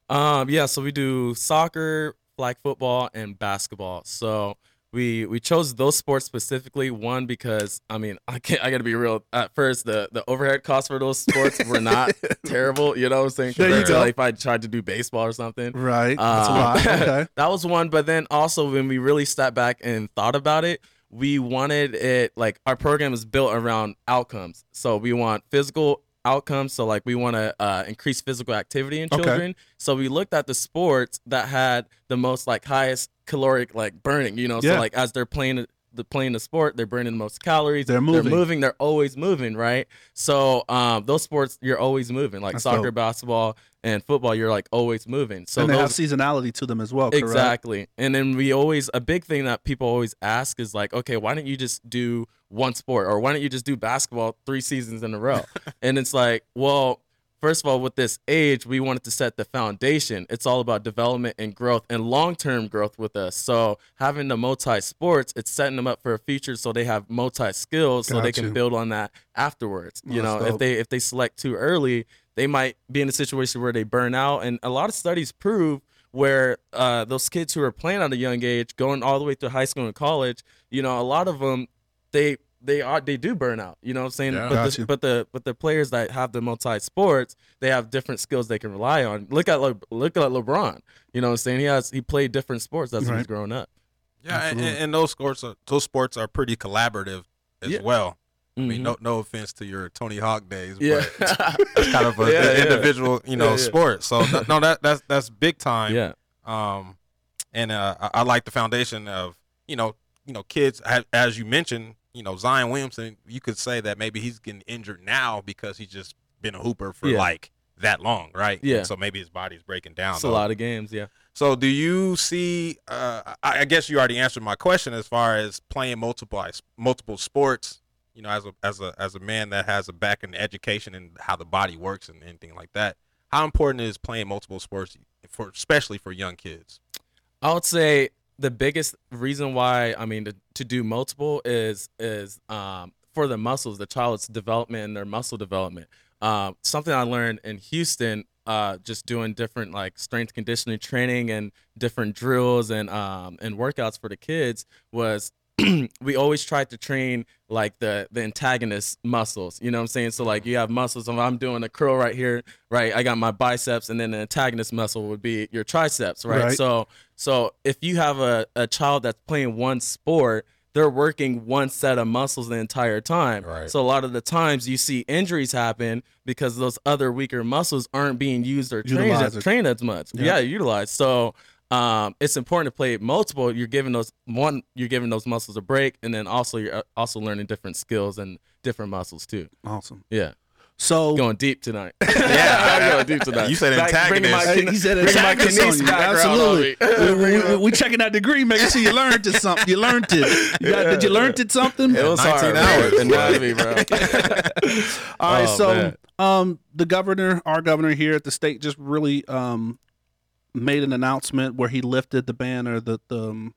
Um, yeah, so we do soccer, flag football, and basketball. So we we chose those sports specifically. One because I mean <laughs> I can't I gotta be real. At first, the the overhead costs for those sports were not <laughs> terrible. You know what I'm saying? There you go. Like if I tried to do baseball or something. Right. That's a lot. <laughs> Okay. that was one. But then also when we really stepped back and thought about it, we wanted it like our program is built around outcomes. So we want physical outcomes. So like we want to uh, increase physical activity in Okay. children. So we looked at the sports that had the most like highest caloric like burning. You know, Yeah. so like as they're playing the playing the sport, they're burning the most calories. They're moving. They're moving. They're always moving, right? So um, those sports you're always moving, like That's soccer, dope. basketball, and football. You're like always moving. So and they those have seasonality to them as well. Correct? Exactly. And then we always a big thing that people always ask is like, okay, why don't you just do one sport or why don't you just do basketball 3 seasons in a row? <laughs> and it's like, well, first of all, with this age, we wanted to set the foundation. It's all about development and growth and long-term growth with us. So, having the multi sports, it's setting them up for a future so they have multi skills so they you. can build on that afterwards. You know, if they if they select too early, they might be in a situation where they burn out and a lot of studies prove where uh, those kids who are playing at a young age, going all the way through high school and college, you know, a lot of them, they they are they do burn out. You know what I'm saying? Yeah. But the, but the but the players that have the multi sports, they have different skills they can rely on. Look at Le, look at LeBron. You know what I'm saying? He has he played different sports as he was Right. growing up. Yeah, and, and those sports are those sports are pretty collaborative as Yeah. well. I mean, no no offense to your Tony Hawk days, yeah, but <laughs> it's kind of a, Yeah, an yeah. individual, you know, Yeah, yeah. sport. So no, no, that that's that's big time. yeah, Um, and uh, I, I like the foundation of you know you know kids as you mentioned. You know Zion Williamson. You could say that maybe he's getting injured now because he's just been a hooper for Yeah. like that long, right? Yeah. And so maybe his body's breaking down. it's a lot of games. Yeah. So do you see? Uh, I, I guess you already answered my question as far as playing multiple multiple sports. you know, as a as a as a man that has a back in education and how the body works and anything like that, how important is playing multiple sports for especially for young kids? I would say the biggest reason why I mean to, to do multiple is is um, for the muscles, the child's development and their muscle development. Um, something I learned in Houston, uh, just doing different like strength conditioning training and different drills and um, and workouts for the kids was <clears throat> we always tried to train like the the antagonist muscles. You know what I'm saying? So like you have muscles. If I'm doing a curl right here, right? I got my biceps, and then the antagonist muscle would be your triceps, right? Right. So so if you have a, a child that's playing one sport, they're working one set of muscles the entire time. Right. So a lot of the times you see injuries happen because those other weaker muscles aren't being used or trained as, trained as much. Yeah. Yeah, utilized. So um, it's important to play multiple. You're giving those one, you're giving those muscles a break, and then also you're uh, also learning different skills and different muscles too. Awesome. Yeah, So going deep tonight. <laughs> yeah, I'm going deep tonight. You said Back- bringing my antagonist. he said antagonist on you. background on me. Absolutely. we, we, we checking that degree, making sure you learned it something. You learned it. You got, did you learn it something? It was 19 hard. hours. <laughs> It annoyed bro. <laughs> All right, Oh, so man. um, the governor, our governor here at the state, just really um made an announcement where he lifted the ban or the the um,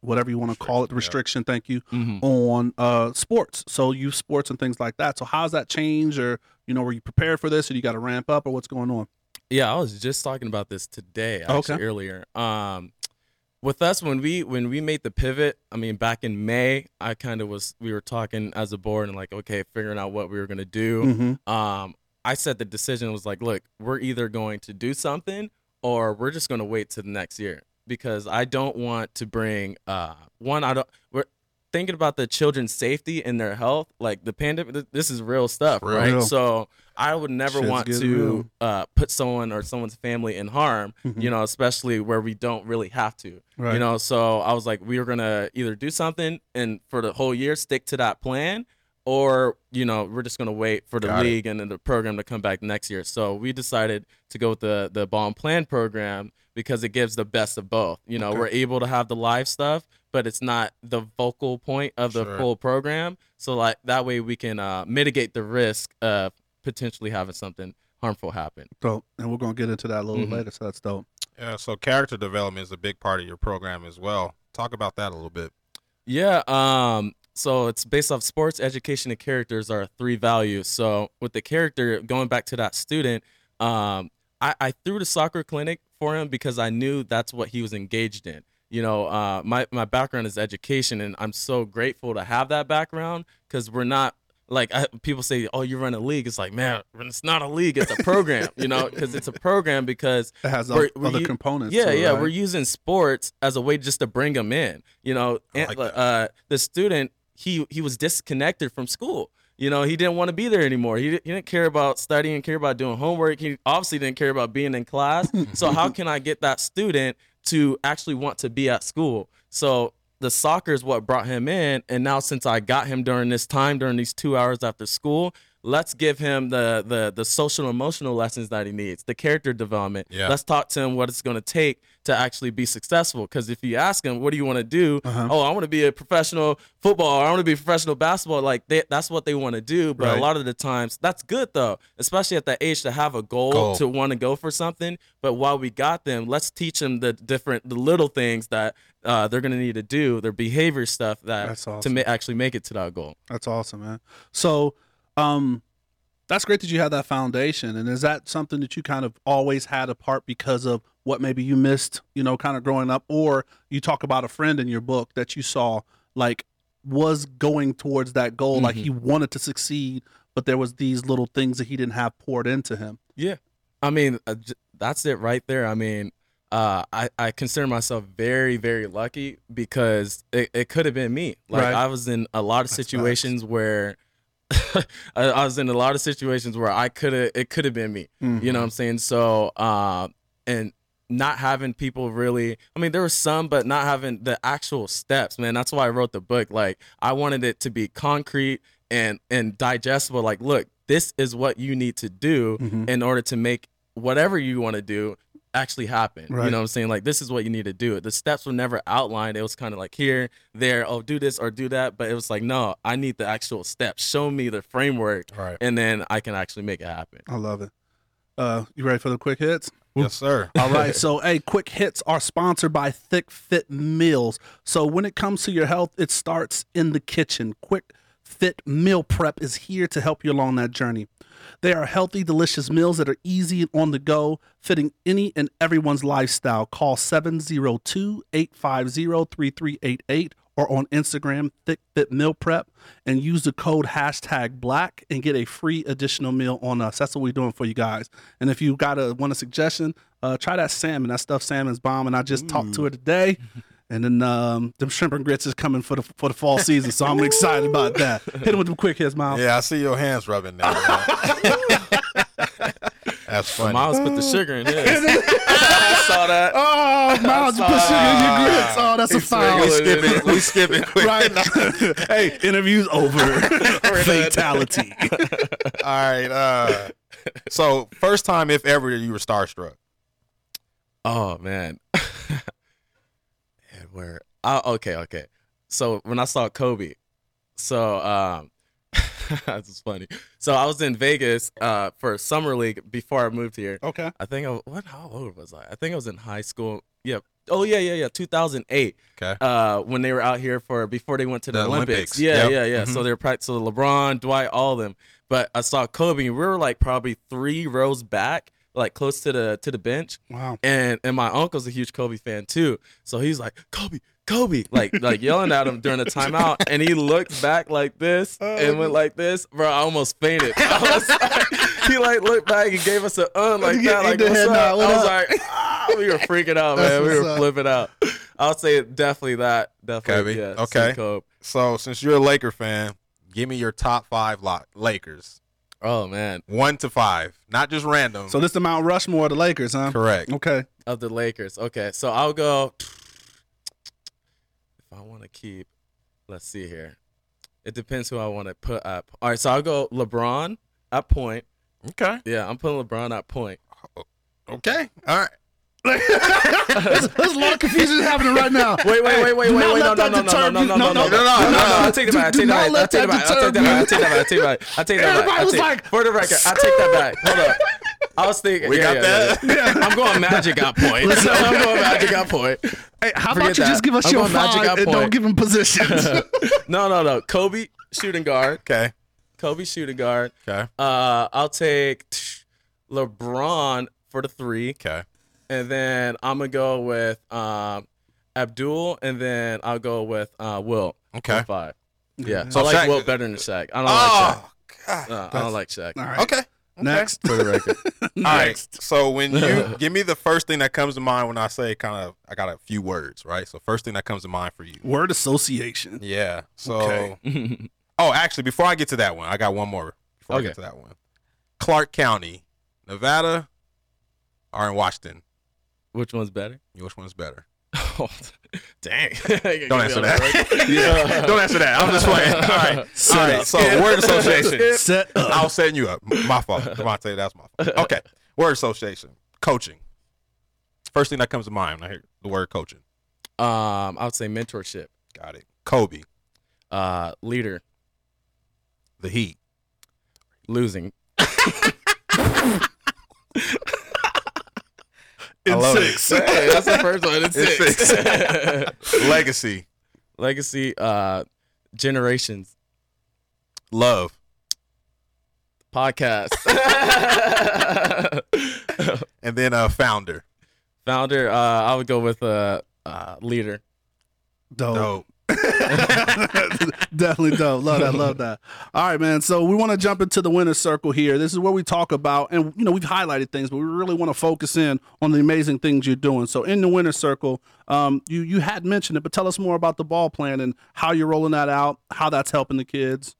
whatever you want to call it, the restriction. Thank you Mhm. on uh sports, so youth sports and things like that. So how's that change, or you know, were you prepared for this, or you got to ramp up, or what's going on? Yeah, I was just talking about this today, actually okay. earlier. Um, with us when we when we made the pivot, I mean, back in May, I kind of was we were talking as a board and like, okay, figuring out what we were gonna do. Mm-hmm. Um, I said the decision was like, look, we're either going to do something or we're just gonna wait to the next year because I don't want to bring uh one. I don't. We're thinking about the children's safety and their health. Like the pandemic, th- this is real stuff, Real. right? So I would never Shit's want to uh, put someone or someone's family in harm. You know, especially where we don't really have to. Right. You know, so I was like, we were gonna either do something and for the whole year stick to that plan, or you know, we're just gonna wait for the Got it. league and then the program to come back next year. So we decided to go with the the ball and plan program because it gives the best of both. You know, Okay. we're able to have the live stuff, but it's not the vocal point of the Sure. full program. So like that way we can uh, mitigate the risk of potentially having something harmful happen. so And we're gonna get into that a little Mhm. later. So that's dope. Yeah, so character development is a big part of your program as well. Talk about that a little bit. Yeah. Um. So it's based off sports, education, and characters are three values. So with the character, going back to that student, um, I, I threw the soccer clinic for him because I knew that's what he was engaged in. You know, uh, my my background is education, and I'm so grateful to have that background because we're not like I, people say, "Oh, you run a league." It's like, man, it's not a league; it's a program. you know, because it's a program because It has We're- other we- components. yeah, to it, yeah, right? we're using sports as a way just to bring them in. You know, and, like uh, the student he he was disconnected from school. You know, he didn't want to be there anymore. He, he didn't care about studying, care about doing homework. He obviously didn't care about being in class. <laughs> so how can I get that student to actually want to be at school? So the soccer is what brought him in, and now since I got him during this time, during these two hours after school, let's give him the the the social emotional lessons that he needs, the character development. Yeah. Let's talk to him what it's going to take to actually be successful. Because if you ask him, what do you want to do? Uh-huh. Oh, I want to be a professional football. Or I want to be professional basketball. Like they, that's what they want to do. But Right. a lot of the times, that's good though, especially at that age to have a goal, Goal. to want to go for something. But while we got them, let's teach them the different, the little things that uh, they're going to need to do, their behavior stuff that That's to ma- actually make it to that goal. That's awesome, man. So, um, that's great that you have that foundation. And is that something that you kind of always had a part because of what maybe you missed, you know, kind of growing up, or you talk about a friend in your book that you saw like was going towards that goal, like Mhm. he wanted to succeed, but there was these little things that he didn't have poured into him. Yeah, I mean uh, that's it right there. I mean, uh, I I consider myself very very lucky because it, it could have been me. Like Right. I was in a lot of situations where. <laughs> I, I was in a lot of situations where I could have it could have been me. You know what I'm saying? So uh, and not having people really I mean there were some but not having the actual steps, man. That's why I wrote the book. Like I wanted it to be concrete and and digestible like look, this is what you need to do Mhm. in order to make whatever you want to do actually happen. Right. You know what I'm saying? Like this is what you need to do. The steps were never outlined. It was kind of like here, there, oh do this or do that. But it was like, no, I need the actual steps. Show me the framework, Right. and then I can actually make it happen. I love it. Uh, you ready for the quick hits? Yes, sir. All right. <laughs> So, hey, quick hits are sponsored by Thick Fit Meals. So, when it comes to your health, it starts in the kitchen. Quick Fit Meal Prep is here to help you along that journey. They are healthy, delicious meals that are easy and on the go, fitting any and everyone's lifestyle. Call 702 850 3388 or on Instagram, Thick Fit Meal Prep, and use the code hashtag black and get a free additional meal on us. That's what we're doing for you guys. And if you got a want a suggestion, uh, try that salmon. That stuffed salmon's bomb, and I just talked to her today. <laughs> And then um, them shrimp and grits is coming for the for the fall season, so I'm <laughs> excited about that. Hit him with them quick hits, Miles. Yeah, I see your hands rubbing now. man. <laughs> That's funny. Miles put the sugar in his. <laughs> I saw that. Oh, Miles, you put sugar in your grits. Oh, that's a He's foul. we regular. skip it. We skip it quick. Right. hey, interview's over. Fatality. All right. Uh, so first time, if ever, you were starstruck. Oh man. Where? Oh, okay, okay. So when I saw Kobe, so um, <laughs> that's funny. So I was in Vegas uh for summer league before I moved here. Okay. I think I what? How old was I? I think I was in high school. Yeah. Oh yeah, yeah, yeah. 2008. Okay. Uh, when they were out here for before they went to the, The Olympics. Olympics. Yeah, Yep. yeah, yeah. So they were practicing LeBron, Dwight, all of them. But I saw Kobe. We were like probably three rows back, like close to the to the bench. Wow. And and my uncle's a huge Kobe fan too. So he's like, Kobe, Kobe, like like yelling at him during the timeout. And he looked back like this and went like this. Bro, I almost fainted. I was like, <laughs> he like looked back and gave us an un like that. Like, did what's up? nod, what I was up? like, ah, we were freaking out, <laughs> That's man. We were up. flipping out. I'll say definitely that. Definitely. Kobe. Yeah, Okay. So since you're a Laker fan, give me your top five lo- Lakers. Oh man. One to five, not just random. So this is the Mount Rushmore of the Lakers, huh? correct. Okay. Of the Lakers. Okay. So I'll go if I want to keep let's see here. It depends who I want to put up. All right, so I'll go LeBron at point. Okay. Yeah, I'm putting LeBron at point. Oh, okay. All right. There's, there's a lot of confusion happening right now. Wait, wait, wait, wait, do wait, not wait, no, let no, that no, no, deter no, you. no, no, no, no, no, no, no, no. I take it back. I Do take it not back. I let take it that back. I take that back. I deter take that back. I take that back. I take that back. Everybody I was take- like, for the record, I take that back. Hold up. I was thinking. We yeah, got yeah, that? Yeah, yeah. I'm going Magic at point. I'm going Magic at point. Hey, how Forget about you that. just give us I'm your going Magic five at and don't point. give them positions? No, no, no. Kobe shooting guard. Okay. Kobe shooting guard. Okay. Uh, I'll take LeBron for the three, Okay. And then I'm gonna go with um, Abdul, and then I'll go with uh, Wilt. Okay. five. Yeah, So I like Shaq- Wilt better than Shaq. I don't Oh, like Shaq. No, I don't like Shaq. All right. okay. okay. Next. For the record. <laughs> All right. So when you <laughs> give me the first thing that comes to mind when I say kind of, I got a few words, right? So first thing that comes to mind for you. Word association. Yeah. So, Okay. <laughs> oh, actually, before I get to that one, I got one more. Before I Okay. get to that one, Clark County, Nevada, or in Washington. Which one's better? Which one's better? <laughs> Oh, dang. <laughs> <laughs> Don't answer that. yeah. Don't answer that. I'm just playing. All right. All Set right. up. So word association. Set up. I was setting you up. My fault. Devontae, that's my fault. Okay. Word association. Coaching. First thing that comes to mind when I hear the word coaching. Um, I would say mentorship. Got it. Kobe. Uh, leader. The Heat. Losing. I love it. six. Hey, that's the first one. It's It's six. <laughs> Legacy. Legacy. Uh, generations. Love. Podcast. <laughs> <laughs> And then uh founder. Founder. Uh, I would go with uh, uh leader. Dope. Dope. <laughs> Definitely dope. Love that. Love that. All right, man. So we want to jump into the winner's circle here. This is where we talk about, and you know, we've highlighted things, but we really want to focus in on the amazing things you're doing. So in the winner's circle, um, you you had mentioned it, but tell us more about the ball plan and how you're rolling that out, how that's helping the kids.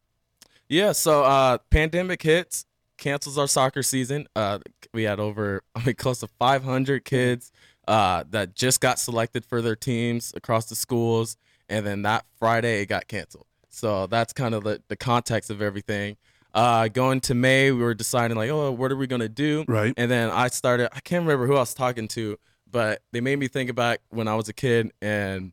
Yeah, so uh pandemic hits, cancels our soccer season. Uh we had over <laughs> I mean close to 500 kids uh that just got selected for their teams across the schools and then that Friday it got canceled. So that's kind of the, the context of everything. uh, going to May, we were deciding like, oh, what are we gonna do? Right. And then I started. I can't remember who I was talking to, but they made me think back when I was a kid, and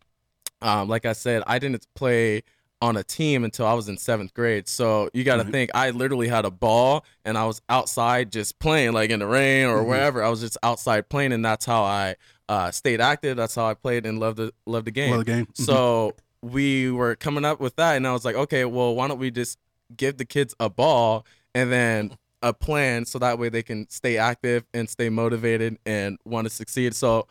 um, like I said, I didn't play on a team until I was in seventh grade. So you got to think, I literally had a ball and I was outside just playing, like in the rain or Mm-hmm. wherever. I was just outside playing, and that's how I uh, stayed active. That's how I played and loved the loved the game. Love the game. Mhm. So we were coming up with that, and I was like, okay, well, why don't we just give the kids a ball and then a plan so that way they can stay active and stay motivated and want to succeed. So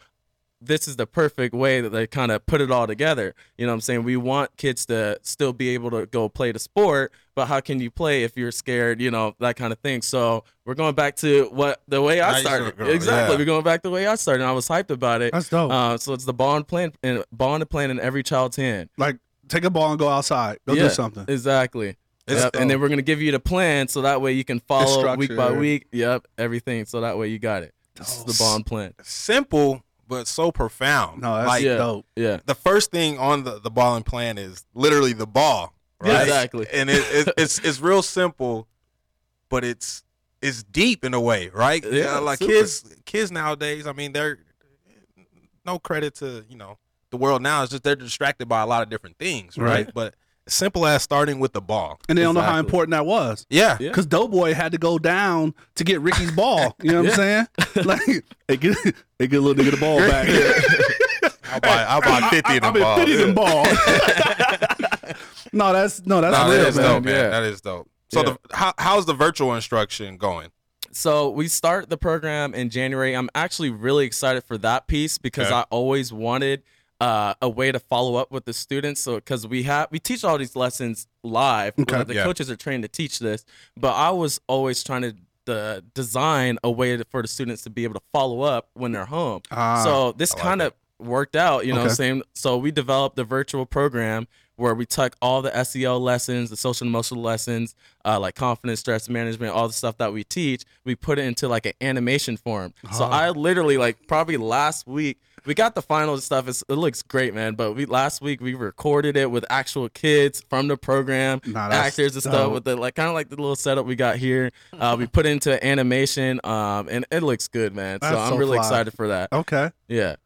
this is the perfect way that they kind of put it all together. You know what I'm saying? We want kids to still be able to go play the sport, but how can you play if you're scared, you know, that kind of thing. So we're going back to what the way I started. go, Exactly. yeah. We're going back the way I started. And I was hyped about it. That's dope. Uh, so it's the ball and plan and and plan in every child's hand. like take a ball and go outside. Go do something. Exactly. Yep, And then we're gonna give you the plan so that way you can follow week by week. Yep, everything. So that way you got it. This is the bond plan. Simple, but so profound. No, that's like Yeah. dope. Yeah. the first thing on the, the ball and plan is literally the ball. Yeah, Right? exactly. And it, it, it's it's real simple, but it's it's deep in a way, right? Yeah, Uh, like super. kids kids nowadays, I mean, they're no credit to, you know, the world now. It's just they're distracted by a lot of different things, right? Right. But as simple as starting with the ball. And they don't know how important that was. Yeah. Yeah. Because Doughboy had to go down to get Ricky's ball. You know what I'm <laughs> saying? <laughs> Like, hey, get, hey, get a little nigga the ball back. <laughs> I'll buy I'll buy fifty of I, them mean, balls. 50 them ball. no, that's no, that's No, real, that is man. dope, man. Yeah. That is dope. So Yeah. the how, how's the virtual instruction going? So we start the program in January. I'm actually really excited for that piece because Okay. I always wanted uh, a way to follow up with the students. So because we have we teach all these lessons live, Okay. the Yeah. coaches are trained to teach this, but I was always trying to uh, design a way to, for the students to be able to follow up when they're home. Ah, so this like kind of worked out, you know Okay. I'm? So we developed the virtual program where we took all the SEL lessons, the social emotional lessons, uh, like confidence, stress management, all the stuff that we teach, we put it into like an animation form. So Ah. I literally like probably last week we got the final stuff. It's, it looks great, man. But we last week we recorded it with actual kids from the program, Nah, actors and stuff dope. with the like kind of like the little setup we got here. Uh, we put into animation, um, and it looks good, man. So That's I'm so really fly. excited for that. Okay. Yeah.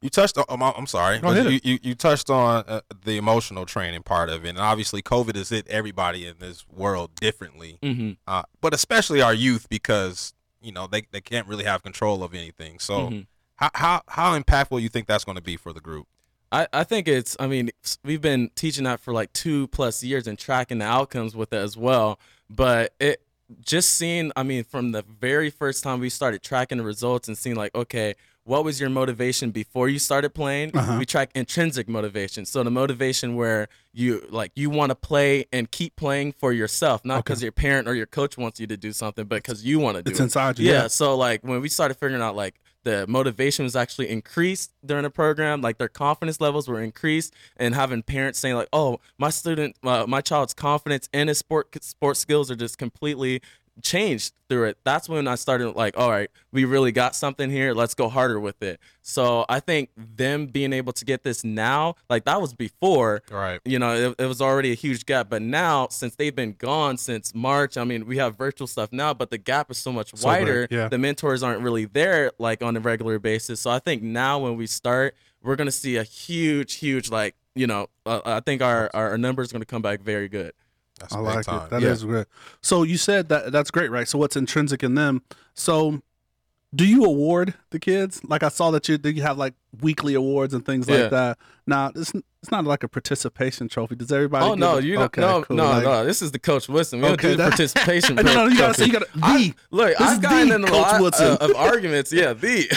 You touched on. I'm, I'm sorry. Go. You, you you touched on uh, the emotional training part of it, and obviously, COVID has hit everybody in this world differently, hmm uh, but especially our youth because you know they, they can't really have control of anything. So, Mhm. How how how impactful you think that's going to be for the group? I, I think it's I mean we've been teaching that for like two plus years and tracking the outcomes with it as well. But it just seeing I mean from the very first time we started tracking the results and seeing like okay what was your motivation before you started playing? Uh-huh. We track intrinsic motivation. So the motivation where you like you want to play and keep playing for yourself, not because your parent or your coach wants you to do something, but because you want to do It's it. inside you. Yeah, Yeah. so like when we started figuring out like the motivation was actually increased during the program, like their confidence levels were increased, and having parents saying like, "Oh, my student, uh, my child's confidence and his sport sports skills are just completely changed through it." That's when I started like, "All right, we really got something here. Let's go harder with it." So I think them being able to get this now, like that was before, Right. you know, it, it was already a huge gap. But now, since they've been gone since March, I mean, we have virtual stuff now, but the gap is so much So big, wider. yeah. The mentors aren't really there like on a regular basis. So I think now when we start, we're gonna see a huge, huge like, you know, uh, I think our our numbers going to come back very good. That's I like time. it. That is Yeah. great. So you said that that's great, right? So what's intrinsic in them? So do you award the kids? Like I saw that you that you have like weekly awards and things Yeah. like that. Now it's it's not like a participation trophy. Does everybody? Oh no, it- you don't. okay, no, cool. no, Like- no. This is the Coach Woodson. We Okay, don't do that- participation. <laughs> no, no, you gotta say you gotta I- Look, I've is gotten in a lot uh, of, of arguments. Yeah, the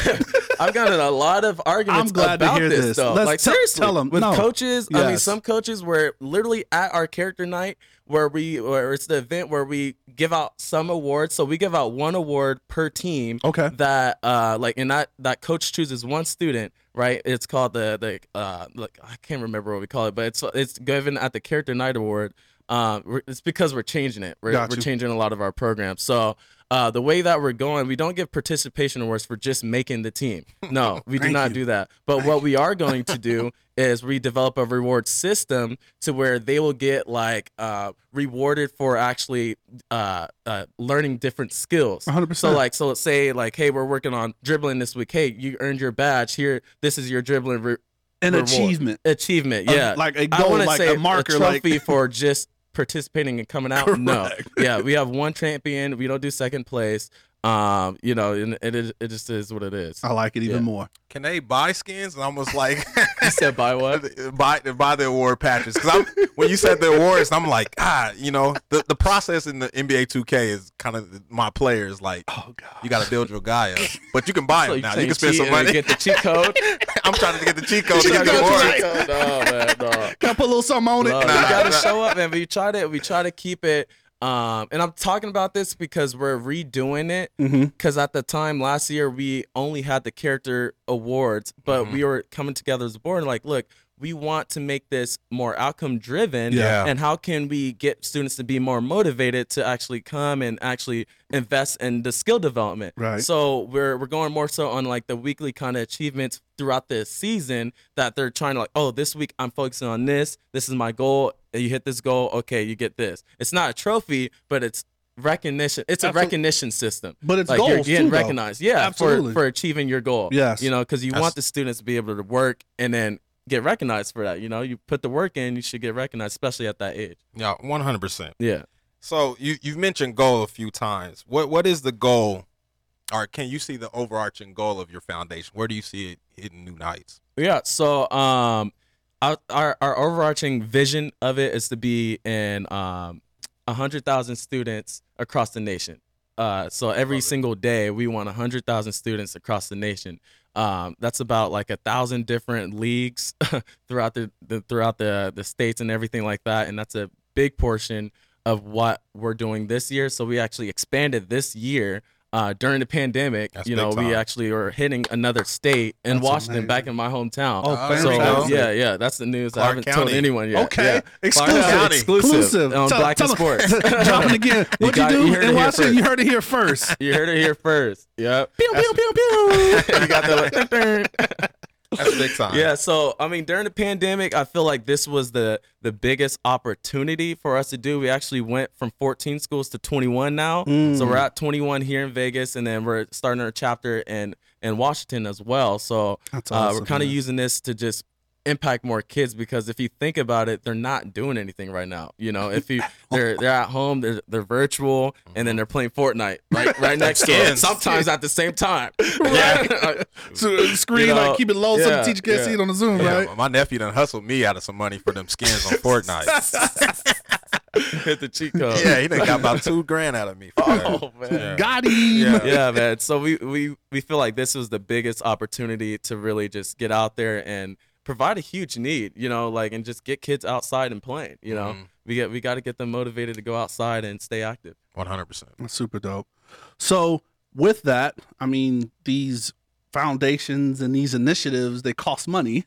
<laughs> I've gotten a lot of arguments I'm glad to about hear this, this. though. Let's like tell- seriously, tell 'em. with No. coaches. I mean, some coaches were literally at our character night where we, where it's the event where we give out some awards. So we give out one award per team. Okay. That uh, like, and that that coach chooses one student. Right, it's called the the uh, like I can't remember what we call it, but it's it's given at the Character Night Award. Um, we're- it's because we're changing it. We're, we're changing a lot of our programs. So uh, the way that we're going, we don't give participation awards for just making the team. No, <laughs> we do not you. do that. But what we are going to do <laughs> is we develop a reward system to where they will get like uh, rewarded for actually uh, uh, learning different skills. 100%. So like, so let's say like, hey, we're working on dribbling this week. Hey, you earned your badge. Here, this is your dribbling. Re- An reward. achievement. achievement. Yeah, like a goal, like say a marker, a like- trophy for just <laughs> participating and coming out. <laughs> No, yeah, we have one champion. We don't do second place. Um, you know, and it is it just is what it is. I like it even Yeah. more. Can they buy skins? And almost like <laughs> You said buy what? <laughs> buy the buy the award patches because I'm when you said the awards, I'm like ah, you know the the process in the NBA 2K is kind of my players like Oh god. you got to build your guy up, but you can buy So them now. You can spend cheat some money. Get the cheat code. <laughs> I'm trying to get the cheat code to get the award. no, man, no. Can I put a little something on it? Nah, you gotta nah. show up, and we try to we try to keep it. Um, and I'm talking about this because we're redoing it. Mm-hmm. Because at the time last year, we only had the character awards, but Mm-hmm. we were coming together as a board and like, look, we want to make this more outcome driven. Yeah. And how can we get students to be more motivated to actually come and actually invest in the skill development? Right. So we're we're going more so on like the weekly kind of achievements throughout the season that they're trying to like, oh, this week I'm focusing on this. This is my goal. You hit this goal, okay, you get this. It's not a trophy, but it's recognition. It's a recognition system. But it's like you're getting too, though. recognized. Yeah, Absolutely. for for achieving your goal. Yes. you know, because you That's- want the students to be able to work and then get recognized for that. You know, you put the work in, you should get recognized, especially at that age. Yeah, 100. percent Yeah. So you you've mentioned goal a few times. What what is the goal, or can you see the overarching goal of your foundation? Where do you see it hitting new heights? Yeah. So, um, our, our our overarching vision of it is to be in um, a hundred thousand students across the nation. Uh, so every single day, we want a hundred thousand students across the nation. Um, that's about like a thousand different leagues <laughs> throughout the, the throughout the the states and everything like that, and that's a big portion of what we're doing this year. So we actually expanded this year. Uh, during the pandemic, That's you big know, we actually were hitting another state in That's Washington, back in my hometown. Oh, Uh, so fantastic. yeah, yeah, that's the news. Clark I haven't County. told anyone yet. Okay. Yeah. Exclusive. County. exclusive, Exclusive. on Tell- Black tell and them- <laughs> Sports. <laughs> Dropping again. What you, got- do you heard in Washington? first. You heard it here first. <laughs> You heard it here first. Yep. pew pew pew pew. you got the That's big <laughs> time. Yeah, so I mean, during the pandemic, I feel like this was the the biggest opportunity for us to do. We actually went from 14 schools to 21 now, Mm. so we're at 21 here in Vegas, and then we're starting our chapter in in Washington as well. So That's uh, we're kind of using this to just impact more kids because if you think about it, they're not doing anything right now. You know, if you <laughs> they're they're at home, they're they're virtual, and then mm-hmm. they're playing Fortnite right right next to it. Sometimes at the same time. <laughs> Yeah. <laughs> So screen You know, like keep it low so the teacher can't yeah. see it on the Zoom, Yeah, right? my nephew done hustled me out of some money for them skins on Fortnite. Hit the cheat code. yeah, he done got about two grand out of me. For. Oh man. Yeah. Got him. Yeah. yeah, man. So we, we we feel like this was the biggest opportunity to really just get out there and provide a huge need, you know, like and just get kids outside and playing. You know, Mhm. we get we got to get them motivated to go outside and stay active. 100%. That's super dope. So with that, I mean, these foundations and these initiatives, they cost money.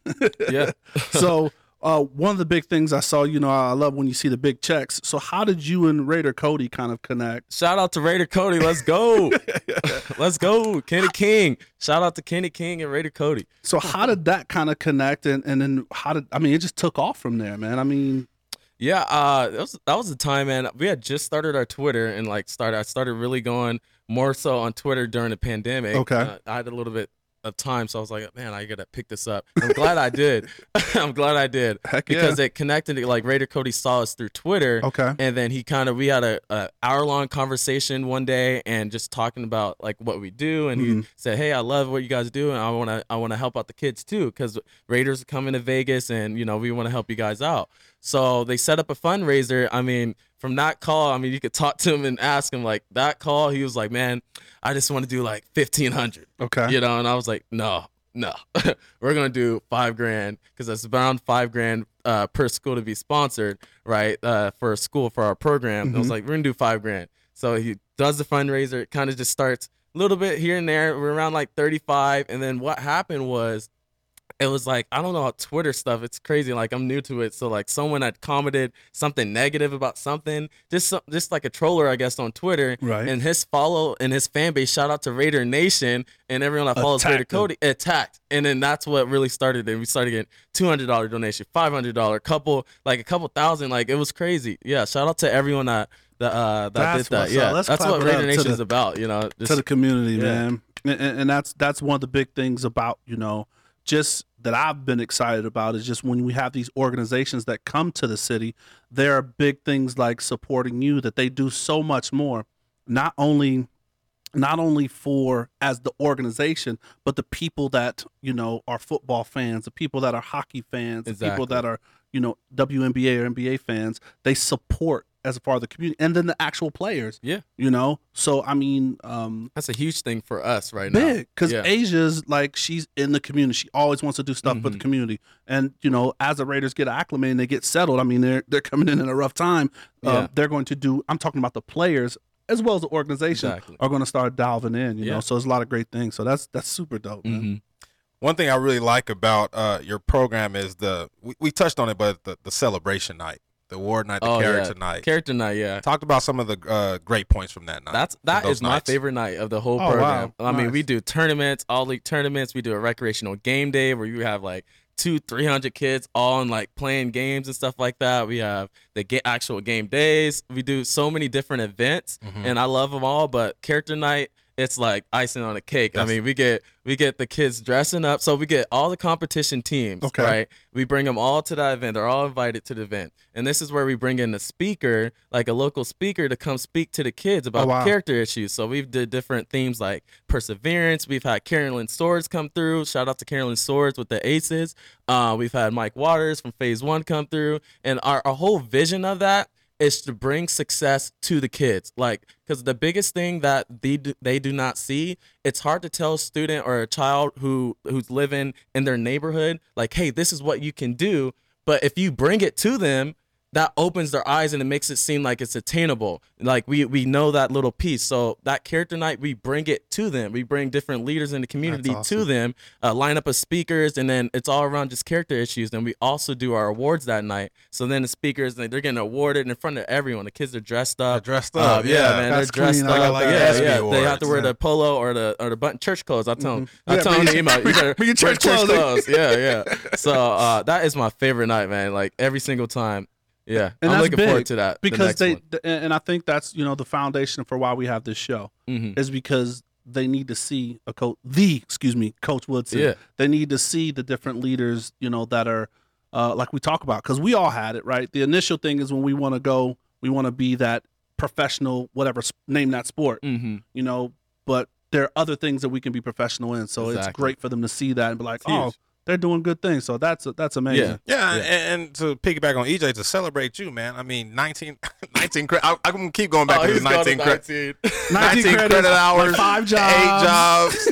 Yeah. <laughs> so uh, one of the big things I saw, you know, I love when you see the big checks. So how did you and Raider Cody kind of connect? Shout out to Raider Cody. Let's go. <laughs> Let's go. Kenny King. Shout out to Kenny King and Raider Cody. So how did that kind of connect, and and then how did I mean it just took off from there, man? I mean, Yeah, uh, that was that was the time, man. We had just started our Twitter and like started. I started really going more so on Twitter during the pandemic. Okay. Uh, I had a little bit of time, so I was like, man, I gotta pick this up. I'm glad I did. <laughs> <laughs> I'm glad I did Heck yeah. because it connected. Like Raider Cody saw us through Twitter. okay, And then he kind of we had a, a hour long conversation one day and just talking about like what we do and Mhm. he said, "Hey, I love what you guys do and I want to I want to help out the kids too cuz Raiders are coming to Vegas and you know, we want to help you guys out." So they set up a fundraiser. I mean, from that call, I mean, you could talk to him and ask him like that call, he was like, "Man, I just want to do like 1500." okay, You know, and I was like, "No, no. <laughs> We're to do 5 grand cuz that's around 5 grand uh, per school to be sponsored, right? Uh, for a school for our program." And I was Mhm. like, "We're to do 5 grand." So he does the fundraiser. It kind of just starts a little bit here and there. We're around like 35 and then what happened was it was like I don't know how Twitter stuff. It's crazy. Like I'm new to it, so like someone had commented something negative about something, just some, just like a troller, I guess, on Twitter. Right. And his follow and his fan base, shout out to Raider Nation and everyone that follows Raider. Cody, attacked. And then that's what really started it. We started getting two hundred dollar donation, five hundred dollar, couple like a couple thousand. Like it was crazy. Yeah. Shout out to everyone that that uh, that That's did that. up. Yeah. Let's That's what Raider Nation is about. You know. Just, to the community, yeah. man. And and that's that's one of the big things about you know just that I've been excited about is just when we have these organizations that come to the city, there are big things like supporting you that they do so much more, not only not only for as the organization, but the people that you know are football fans, the people that are hockey fans, the people that are you know WNBA or NBA fans. They support as far as the community, and then the actual players. Yeah. you know. So I mean, um, That's a huge thing for us right now. big because Yeah. Asia's like she's in the community. She always wants to do stuff for the community. And you know, as the Raiders get acclimated and they get settled, I mean, they're they're coming in in a rough time. Uh, Yeah. they're going to do. I'm talking about the players as well as the organization Exactly. are going to start delving in. You Yeah. know, so there's a lot of great things. So that's that's super dope. Man. Mhm. One thing I really like about uh, your program is the we, we touched on it, but the, the celebration night, the award night, the Oh, character yeah. night. Character night, yeah. Talked about some of the uh, great points from that night. That's from that those is my favorite night of the whole Oh, program. wow. I mean, we do tournaments, all league tournaments. We do a recreational game day where you have like two, three hundred kids all in like playing games and stuff like that. We have the ga- actual game days. We do so many different events, Mhm. and I love them all. But character night, it's like icing on a cake. I mean, we get we get the kids dressing up, so we get all the competition teams. Okay. right? We bring them all to that event. They're all invited to the event, and this is where we bring in a speaker, like a local speaker, to come speak to the kids about Oh, wow. character issues. So we've did different themes like perseverance. We've had Carolyn Swords come through. Shout out to Carolyn Swords with the Aces. Uh, we've had Mike Waters from Phase One come through, and our, our whole vision of that is to bring success to the kids. Like, because the biggest thing that they do, they do not see, it's hard to tell a student or a child who who's living in their neighborhood, like, hey, this is what you can do. But if you bring it to them, that opens their eyes and it makes it seem like it's attainable. Like we we know that little piece. So that character night, we bring it to them. We bring different leaders in the community That's to them, uh, line up of speakers, and then it's all around just character issues. And we also do our awards that night. So then the speakers they're getting awarded in front of everyone. The kids are dressed up. They're dressed Uh, up, yeah, yeah. man, That's they're dressed clean. up. Like yeah, the yeah. They have to wear yeah. the polo or the or the button church clothes. I tell them. I Yeah, tell them, your- email, you <laughs> better your wear church clothes. Yeah, yeah. <laughs> So uh, that is my favorite night, man. Like every single time. Yeah, And I'm that's looking big forward to that because next they th- and I think that's you know the foundation for why we have this show Mhm. is because they need to see a coach the excuse me coach Woodson Yeah. they need to see the different leaders you know that are uh, like we talk about because we all had it right the initial thing is when we want to go we want to be that professional whatever name that sport Mhm. you know but there are other things that we can be professional in so it's great for them to see that and be like It's huge. Oh they're doing good things so that's that's amazing Yeah, Yeah. And, and to piggyback on EJ to celebrate you, man. I mean, 19, <laughs> 19 cre- I, I'm gonna keep going back Oh, to he's the going to 19, cre- 19. <laughs> 19 credit, credits, like hours, five eight jobs,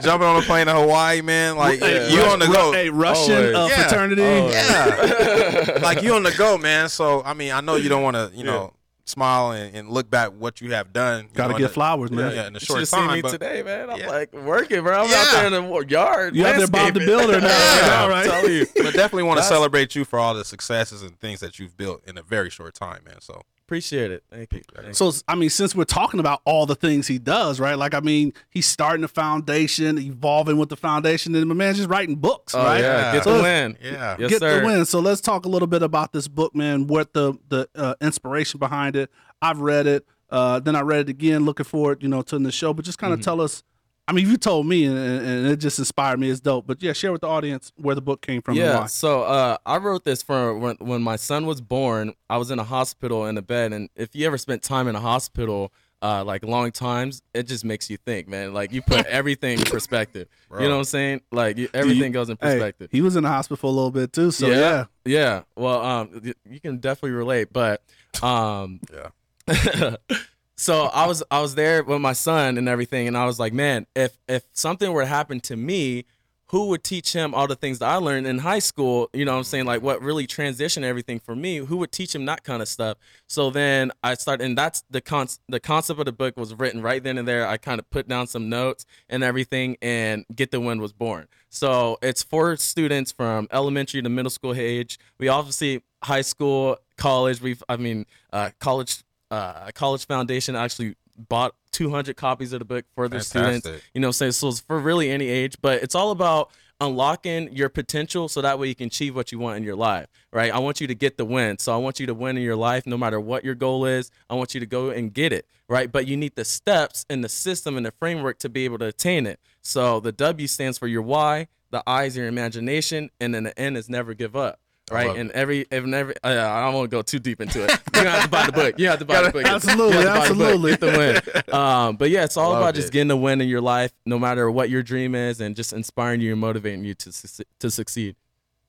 <laughs> jumping on a plane to Hawaii, man. Like Hey, you Rus- on the Ru- go. Hey, Russian Always. uh, Yeah. fraternity. Always. Yeah, like you on the go, man. So I mean, I know you don't want to, you know, smile and, and look back what you have done. you Got to know, get the- flowers, man. Yeah, in a short should have seen time. me but- today, man. I'm Yeah. like working, bro. I'm out there in the yard. You out there Bob the landscaping. Builder now, Yeah. right? right? I'm you. but definitely want to celebrate you for all the successes and things that you've built in a very short time, man. So Appreciate it. Thank you. Thank you. So I mean, since we're talking about all the things he does, right? Like I mean, he's starting the foundation, evolving with the foundation, and my man's just writing books, Oh right? yeah, get So the win. yeah. Yes, Get sir. the win. So let's talk a little bit about this book, man. What the the uh, inspiration behind it? I've read it. Uh, then I read it again, looking forward, you know, to the show. But just kind of Mm-hmm. tell us. I mean, you told me, and, and it just inspired me. It's dope. But yeah, share with the audience where the book came from and Yeah. why. So uh, I wrote this for when when my son was born. I was in a hospital in a bed, and if you ever spent time in a hospital. Uh, like long times, it just makes you think, man. Like you put <laughs> everything in perspective. You know what I'm saying? Like you, everything goes in Hey, perspective. he was in the hospital for a little bit too. So yeah, Yeah. Well, um, you can definitely relate, but um, Yeah. <laughs> so I was I was there with my son and everything, and I was like, man, if if something were to happen to me, who would teach him all the things that I learned in high school? You know what I'm saying? Like what really transitioned everything for me? Who would teach him that kind of stuff? So then I started, and that's the con- the concept of the book was written right then and there. I kind of put down some notes and everything, and Get the Win was born. So it's for students from elementary to middle school age. We obviously high school, college. We've, I mean, uh, college, uh, college foundation actually bought 200 copies of the book for their students. You know, so, so it's for really any age, but it's all about unlocking your potential so that way you can achieve what you want in your life, right? I want you to get the win. So I want you to win in your life no matter what your goal is. I want you to go and get it, right? But you need the steps and the system and the framework to be able to attain it. So the W stands for your why, the I is your imagination, and then the N is never give up. Right, and every, and every, uh, I don't want to go too deep into it. <laughs> You have to buy the book. You have to buy the book. Absolutely, You have to buy the book. absolutely. Get the win. <laughs> Um, but yeah, it's all Love about just getting the win in your life, no matter what your dream is, and just inspiring you and motivating you to suc- to succeed.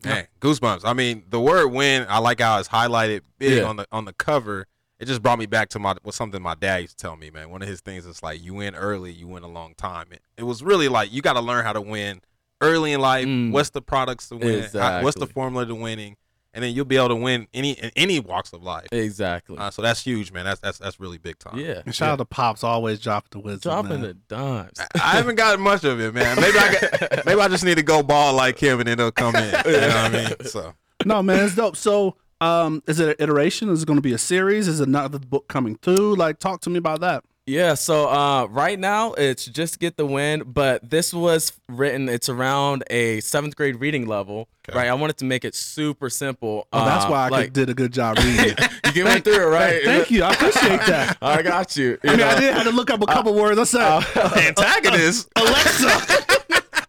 Man, goosebumps. I mean, the word "win" I like how it's highlighted big Yeah. on the on the cover. It just brought me back to my was something my dad used to tell me. Man, one of his things is like, you win early, you win a long time. It, it was really like you got to learn how to win early in life. Mm. What's the products to win? How- what's the formula to winning? And then you'll be able to win any in any walks of life. Exactly. Uh, so that's huge, man. That's that's that's really big time. yeah. And shout out to Pops, always dropping the wisdom. Dropping man. the dimes. I haven't gotten much of it, man. Maybe I got, <laughs> maybe I just need to go ball like him and then it'll come in. You know what I mean? So no, man, it's dope. So, um, is it an iteration? Is it going to be a series? Is another book coming through? Like, talk to me about that. Yeah, so uh, right now it's just get the win, but this was written. It's around a seventh grade reading level, Okay. right? I wanted to make it super simple. Oh, that's uh, why I like, did a good job reading. <laughs> you get went through it, right? Thank you. I appreciate that. <laughs> I got you. I mean, I did have to look up a couple words. I said, antagonist. <laughs> Alexa,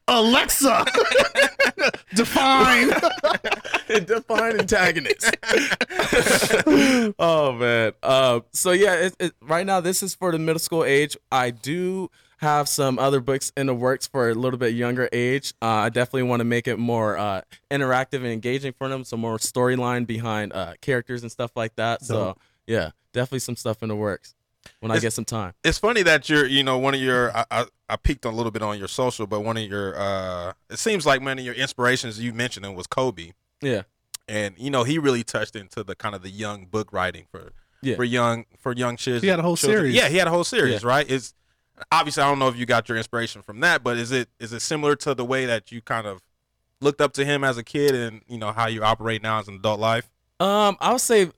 Alexa, <laughs> define. <laughs> define antagonist. <laughs> oh man. Uh, so yeah, it, it, right now this is for the middle school age. I do have some other books in the works for a little bit younger age. Uh, I definitely want to make it more uh, interactive and engaging for them. Some more storyline behind uh, characters and stuff like that. So yeah, definitely some stuff in the works when I get some time. it's funny that you're you know one of your I, I I peeked a little bit on your social, but one of your uh it seems like many of your inspirations you mentioned was Kobe, Yeah. and you know he really touched into the kind of the young book writing for Yeah. for young for young children. He had a whole children. series. Yeah, he had a whole series, Yeah. right? It's obviously I don't know if you got your inspiration from that, but is it is it similar to the way that you kind of looked up to him as a kid and you know how you operate now as an adult life? Um, I would say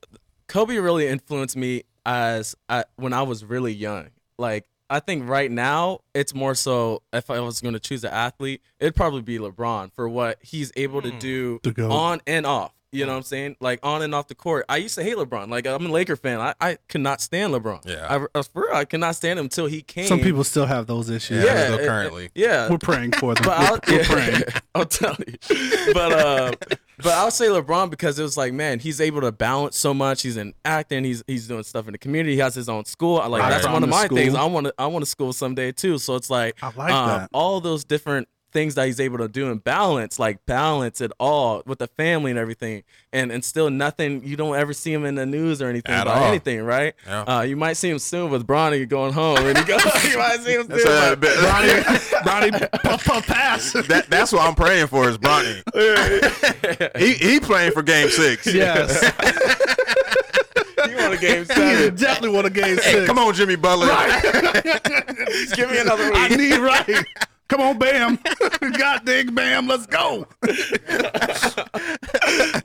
Kobe really influenced me as I, when I was really young. Like I think right now it's more so if I was going to choose an athlete, it'd probably be LeBron for what he's able to hmm. do To go. on and off. You know what I'm saying? Like on and off the court. I used to hate LeBron. Like I'm a Laker fan. I, I could not stand LeBron. Yeah. I, I, for real, I could not stand him until he came. Some people still have those issues. Yeah, yeah, currently. yeah. We're praying for them. <laughs> But I'll, we're yeah, <laughs> praying. I'll tell you. But uh, but I'll say LeBron because it was like, man, he's able to balance so much. He's in acting. He's he's doing stuff in the community. He has his own school. I Like Right. that's Found one of my school. things. I want to I want to school someday too. So it's like I like um, that. all those different things that he's able to do and balance, like balance it all with the family and everything, and and still nothing. You don't ever see him in the news or anything At about all. anything, right? Yeah. Uh, you might see him soon with Bronny going home, and he goes. <laughs> you might see him soon. That's a like- bit- Ronnie, Ronnie, <laughs> puff, puff, pass. that, that's what I'm praying for is Bronny. he he playing for Game Six. Yes. <laughs> you want a game he seven? definitely want a game Hey, six. come on, Jimmy Butler. Right. Give me another I week. need right. Come on, Bam. <laughs> God dang, Bam. Let's go. <laughs> hey,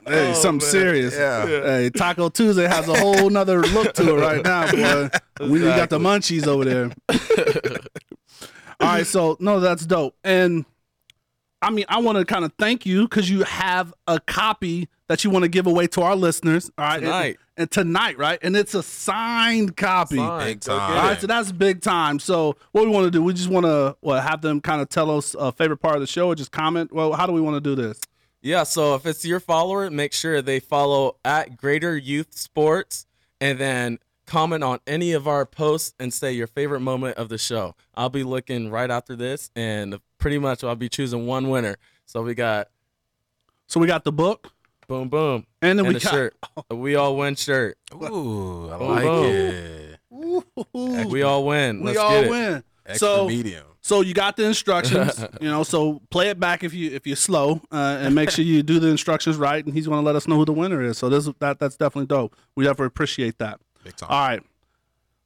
oh, something serious. Yeah. Hey, Taco Tuesday has a whole nother look to it right now, boy. We, we got the munchies over there. <laughs> All right, so no, that's dope. And I mean, I want to kind of thank you because you have a copy that you want to give away to our listeners. All right, Tonight. And, and tonight, right? And it's a signed copy. Fine, Big time. get right, so that's big time. So what we want to do, we just want to what, have them kind of tell us a favorite part of the show or just comment. Well, how do we want to do this? Yeah, so if it's your follower, make sure they follow at Greater Youth Sports and then comment on any of our posts and say your favorite moment of the show. I'll be looking right after this and pretty much I'll be choosing one winner. So we got So we got the book, boom boom and then and we a got shirt. A <laughs> We all win shirt. Ooh, I Boom, like boom. it. Ooh, We all win. we Let's all get it. win. Extra So medium. So you got the instructions, <laughs> you know. So play it back if you if you're slow, uh, and make sure you do the instructions right. And he's going to let us know who the winner is. So this that that's definitely dope. We definitely appreciate that. Big time. All right.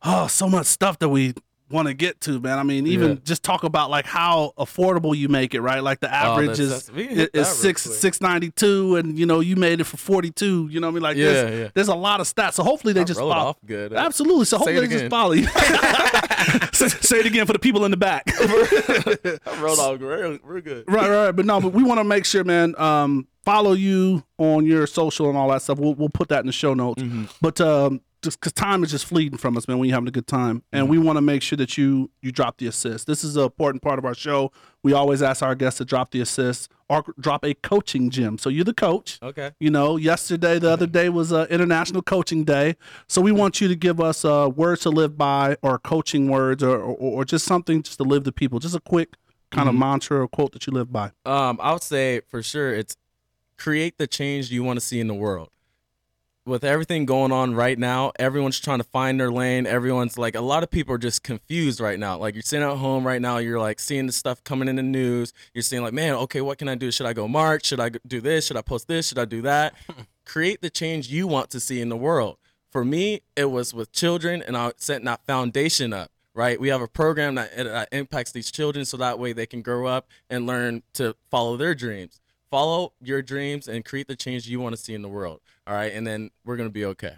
Oh, so much stuff that we want to get to, man. I mean, even Yeah. just talk about like how affordable you make it, right? Like the average that's- is that's- is hit that real six six ninety two, and you know you made it for forty two. You know what I mean? Like Yeah, there's, yeah. there's a lot of stats. So hopefully they I just follow. off good. Absolutely. So hopefully they just follow you. <laughs> say, it again for the people in the back. <laughs> I wrote off. We're, we're good. right, right, right. But no, but we want to make sure, man. Um, follow you on your social and all that stuff. We'll we'll put that in the show notes. Mm-hmm. But um, just because time is just fleeting from us, man. When you're having a good time, and Mm-hmm. we want to make sure that you you drop the assist. This is an important part of our show. We always ask our guests to drop the assist or drop a coaching gym. So you're the coach. Okay. You know, yesterday, the other day was uh, International Coaching Day. So we want you to give us uh, words to live by, or coaching words, or, or or just something just to live to people. Just a quick kind of mantra or quote that you live by. Um, I would say for sure it's create the change you want to see in the world. With everything going on right now, everyone's trying to find their lane. Everyone's like, a lot of people are just confused right now. Like, you're sitting at home right now, you're like seeing the stuff coming in the news. You're seeing, like, man, okay, what can I do? Should I go march? Should I do this? Should I post this? Should I do that? <laughs> create the change you want to see in the world. For me, it was with children, and I set that foundation up. Right, we have a program that, that impacts these children, so that way they can grow up and learn to follow their dreams. Follow your dreams and create the change you want to see in the world. All right, and then we're gonna be okay.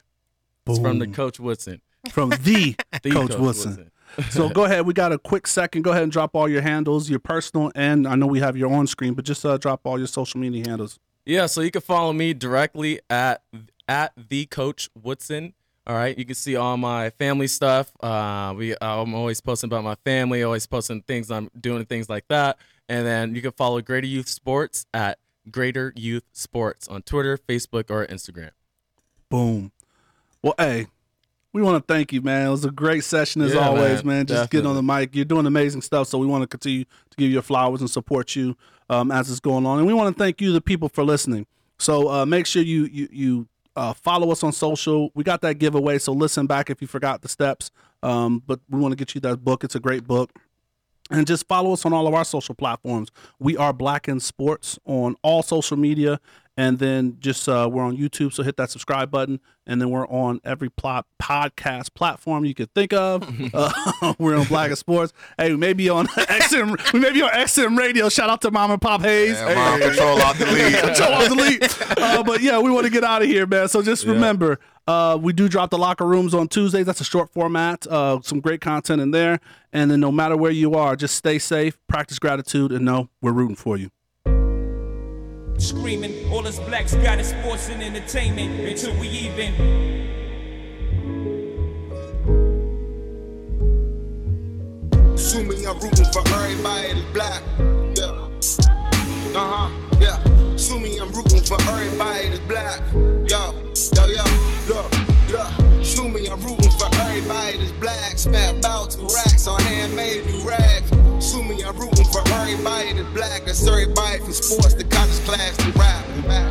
It's from the Coach Woodson. from the, <laughs> The Coach, Woodson. so <laughs> go ahead. We got a quick second. Go ahead and drop all your handles, your personal, and I know we have your on screen, but just uh, drop all your social media handles. Yeah, so you can follow me directly at at the Coach Woodson. All right, you can see all my family stuff. Uh, we I'm always posting about my family, always posting things I'm doing things like that. And then you can follow Greater Youth Sports at Greater Youth Sports on Twitter, Facebook, or Instagram. Boom. Well, hey, we want to thank you, man. It was a great session as Yeah, always, man. man. Just getting on the mic. You're doing amazing stuff. So we want to continue to give you flowers and support you um, as it's going on. And we want to thank you, the people, for listening. So uh, make sure you you you uh, follow us on social. We got that giveaway, so listen back if you forgot the steps. Um, but we want to get you that book. It's a great book. And just follow us on all of our social platforms. We are Black in Sports on all social media. And then just uh, we're on YouTube, so hit that subscribe button. And then we're on every plot podcast platform you could think of. <laughs> uh, <laughs> we're on Black in Sports. Hey, we may be on <laughs> XM. We may be on XM Radio. Shout out to Mom and Pop Hayes. Yeah, Mom, control out the lead. Control off the lead. Uh, but yeah, we want to get out of here, man. So just remember, uh, we do drop the locker rooms on Tuesdays. That's a short format. Uh, some great content in there. And then no matter where you are, just stay safe, practice gratitude, and know we're rooting for you. Screaming, all us blacks got is sports and entertainment until we even. Assuming I'm rooting for everybody that's black. Yeah. Uh huh. Yeah. Assuming I'm rooting for everybody that's black. Yo, yo, yo, look, look. Assuming I'm rooting for everybody that's black. Spent about two racks on handmade new rags me, I'm rooting for everybody that's black. That's everybody from sports to college class to rap.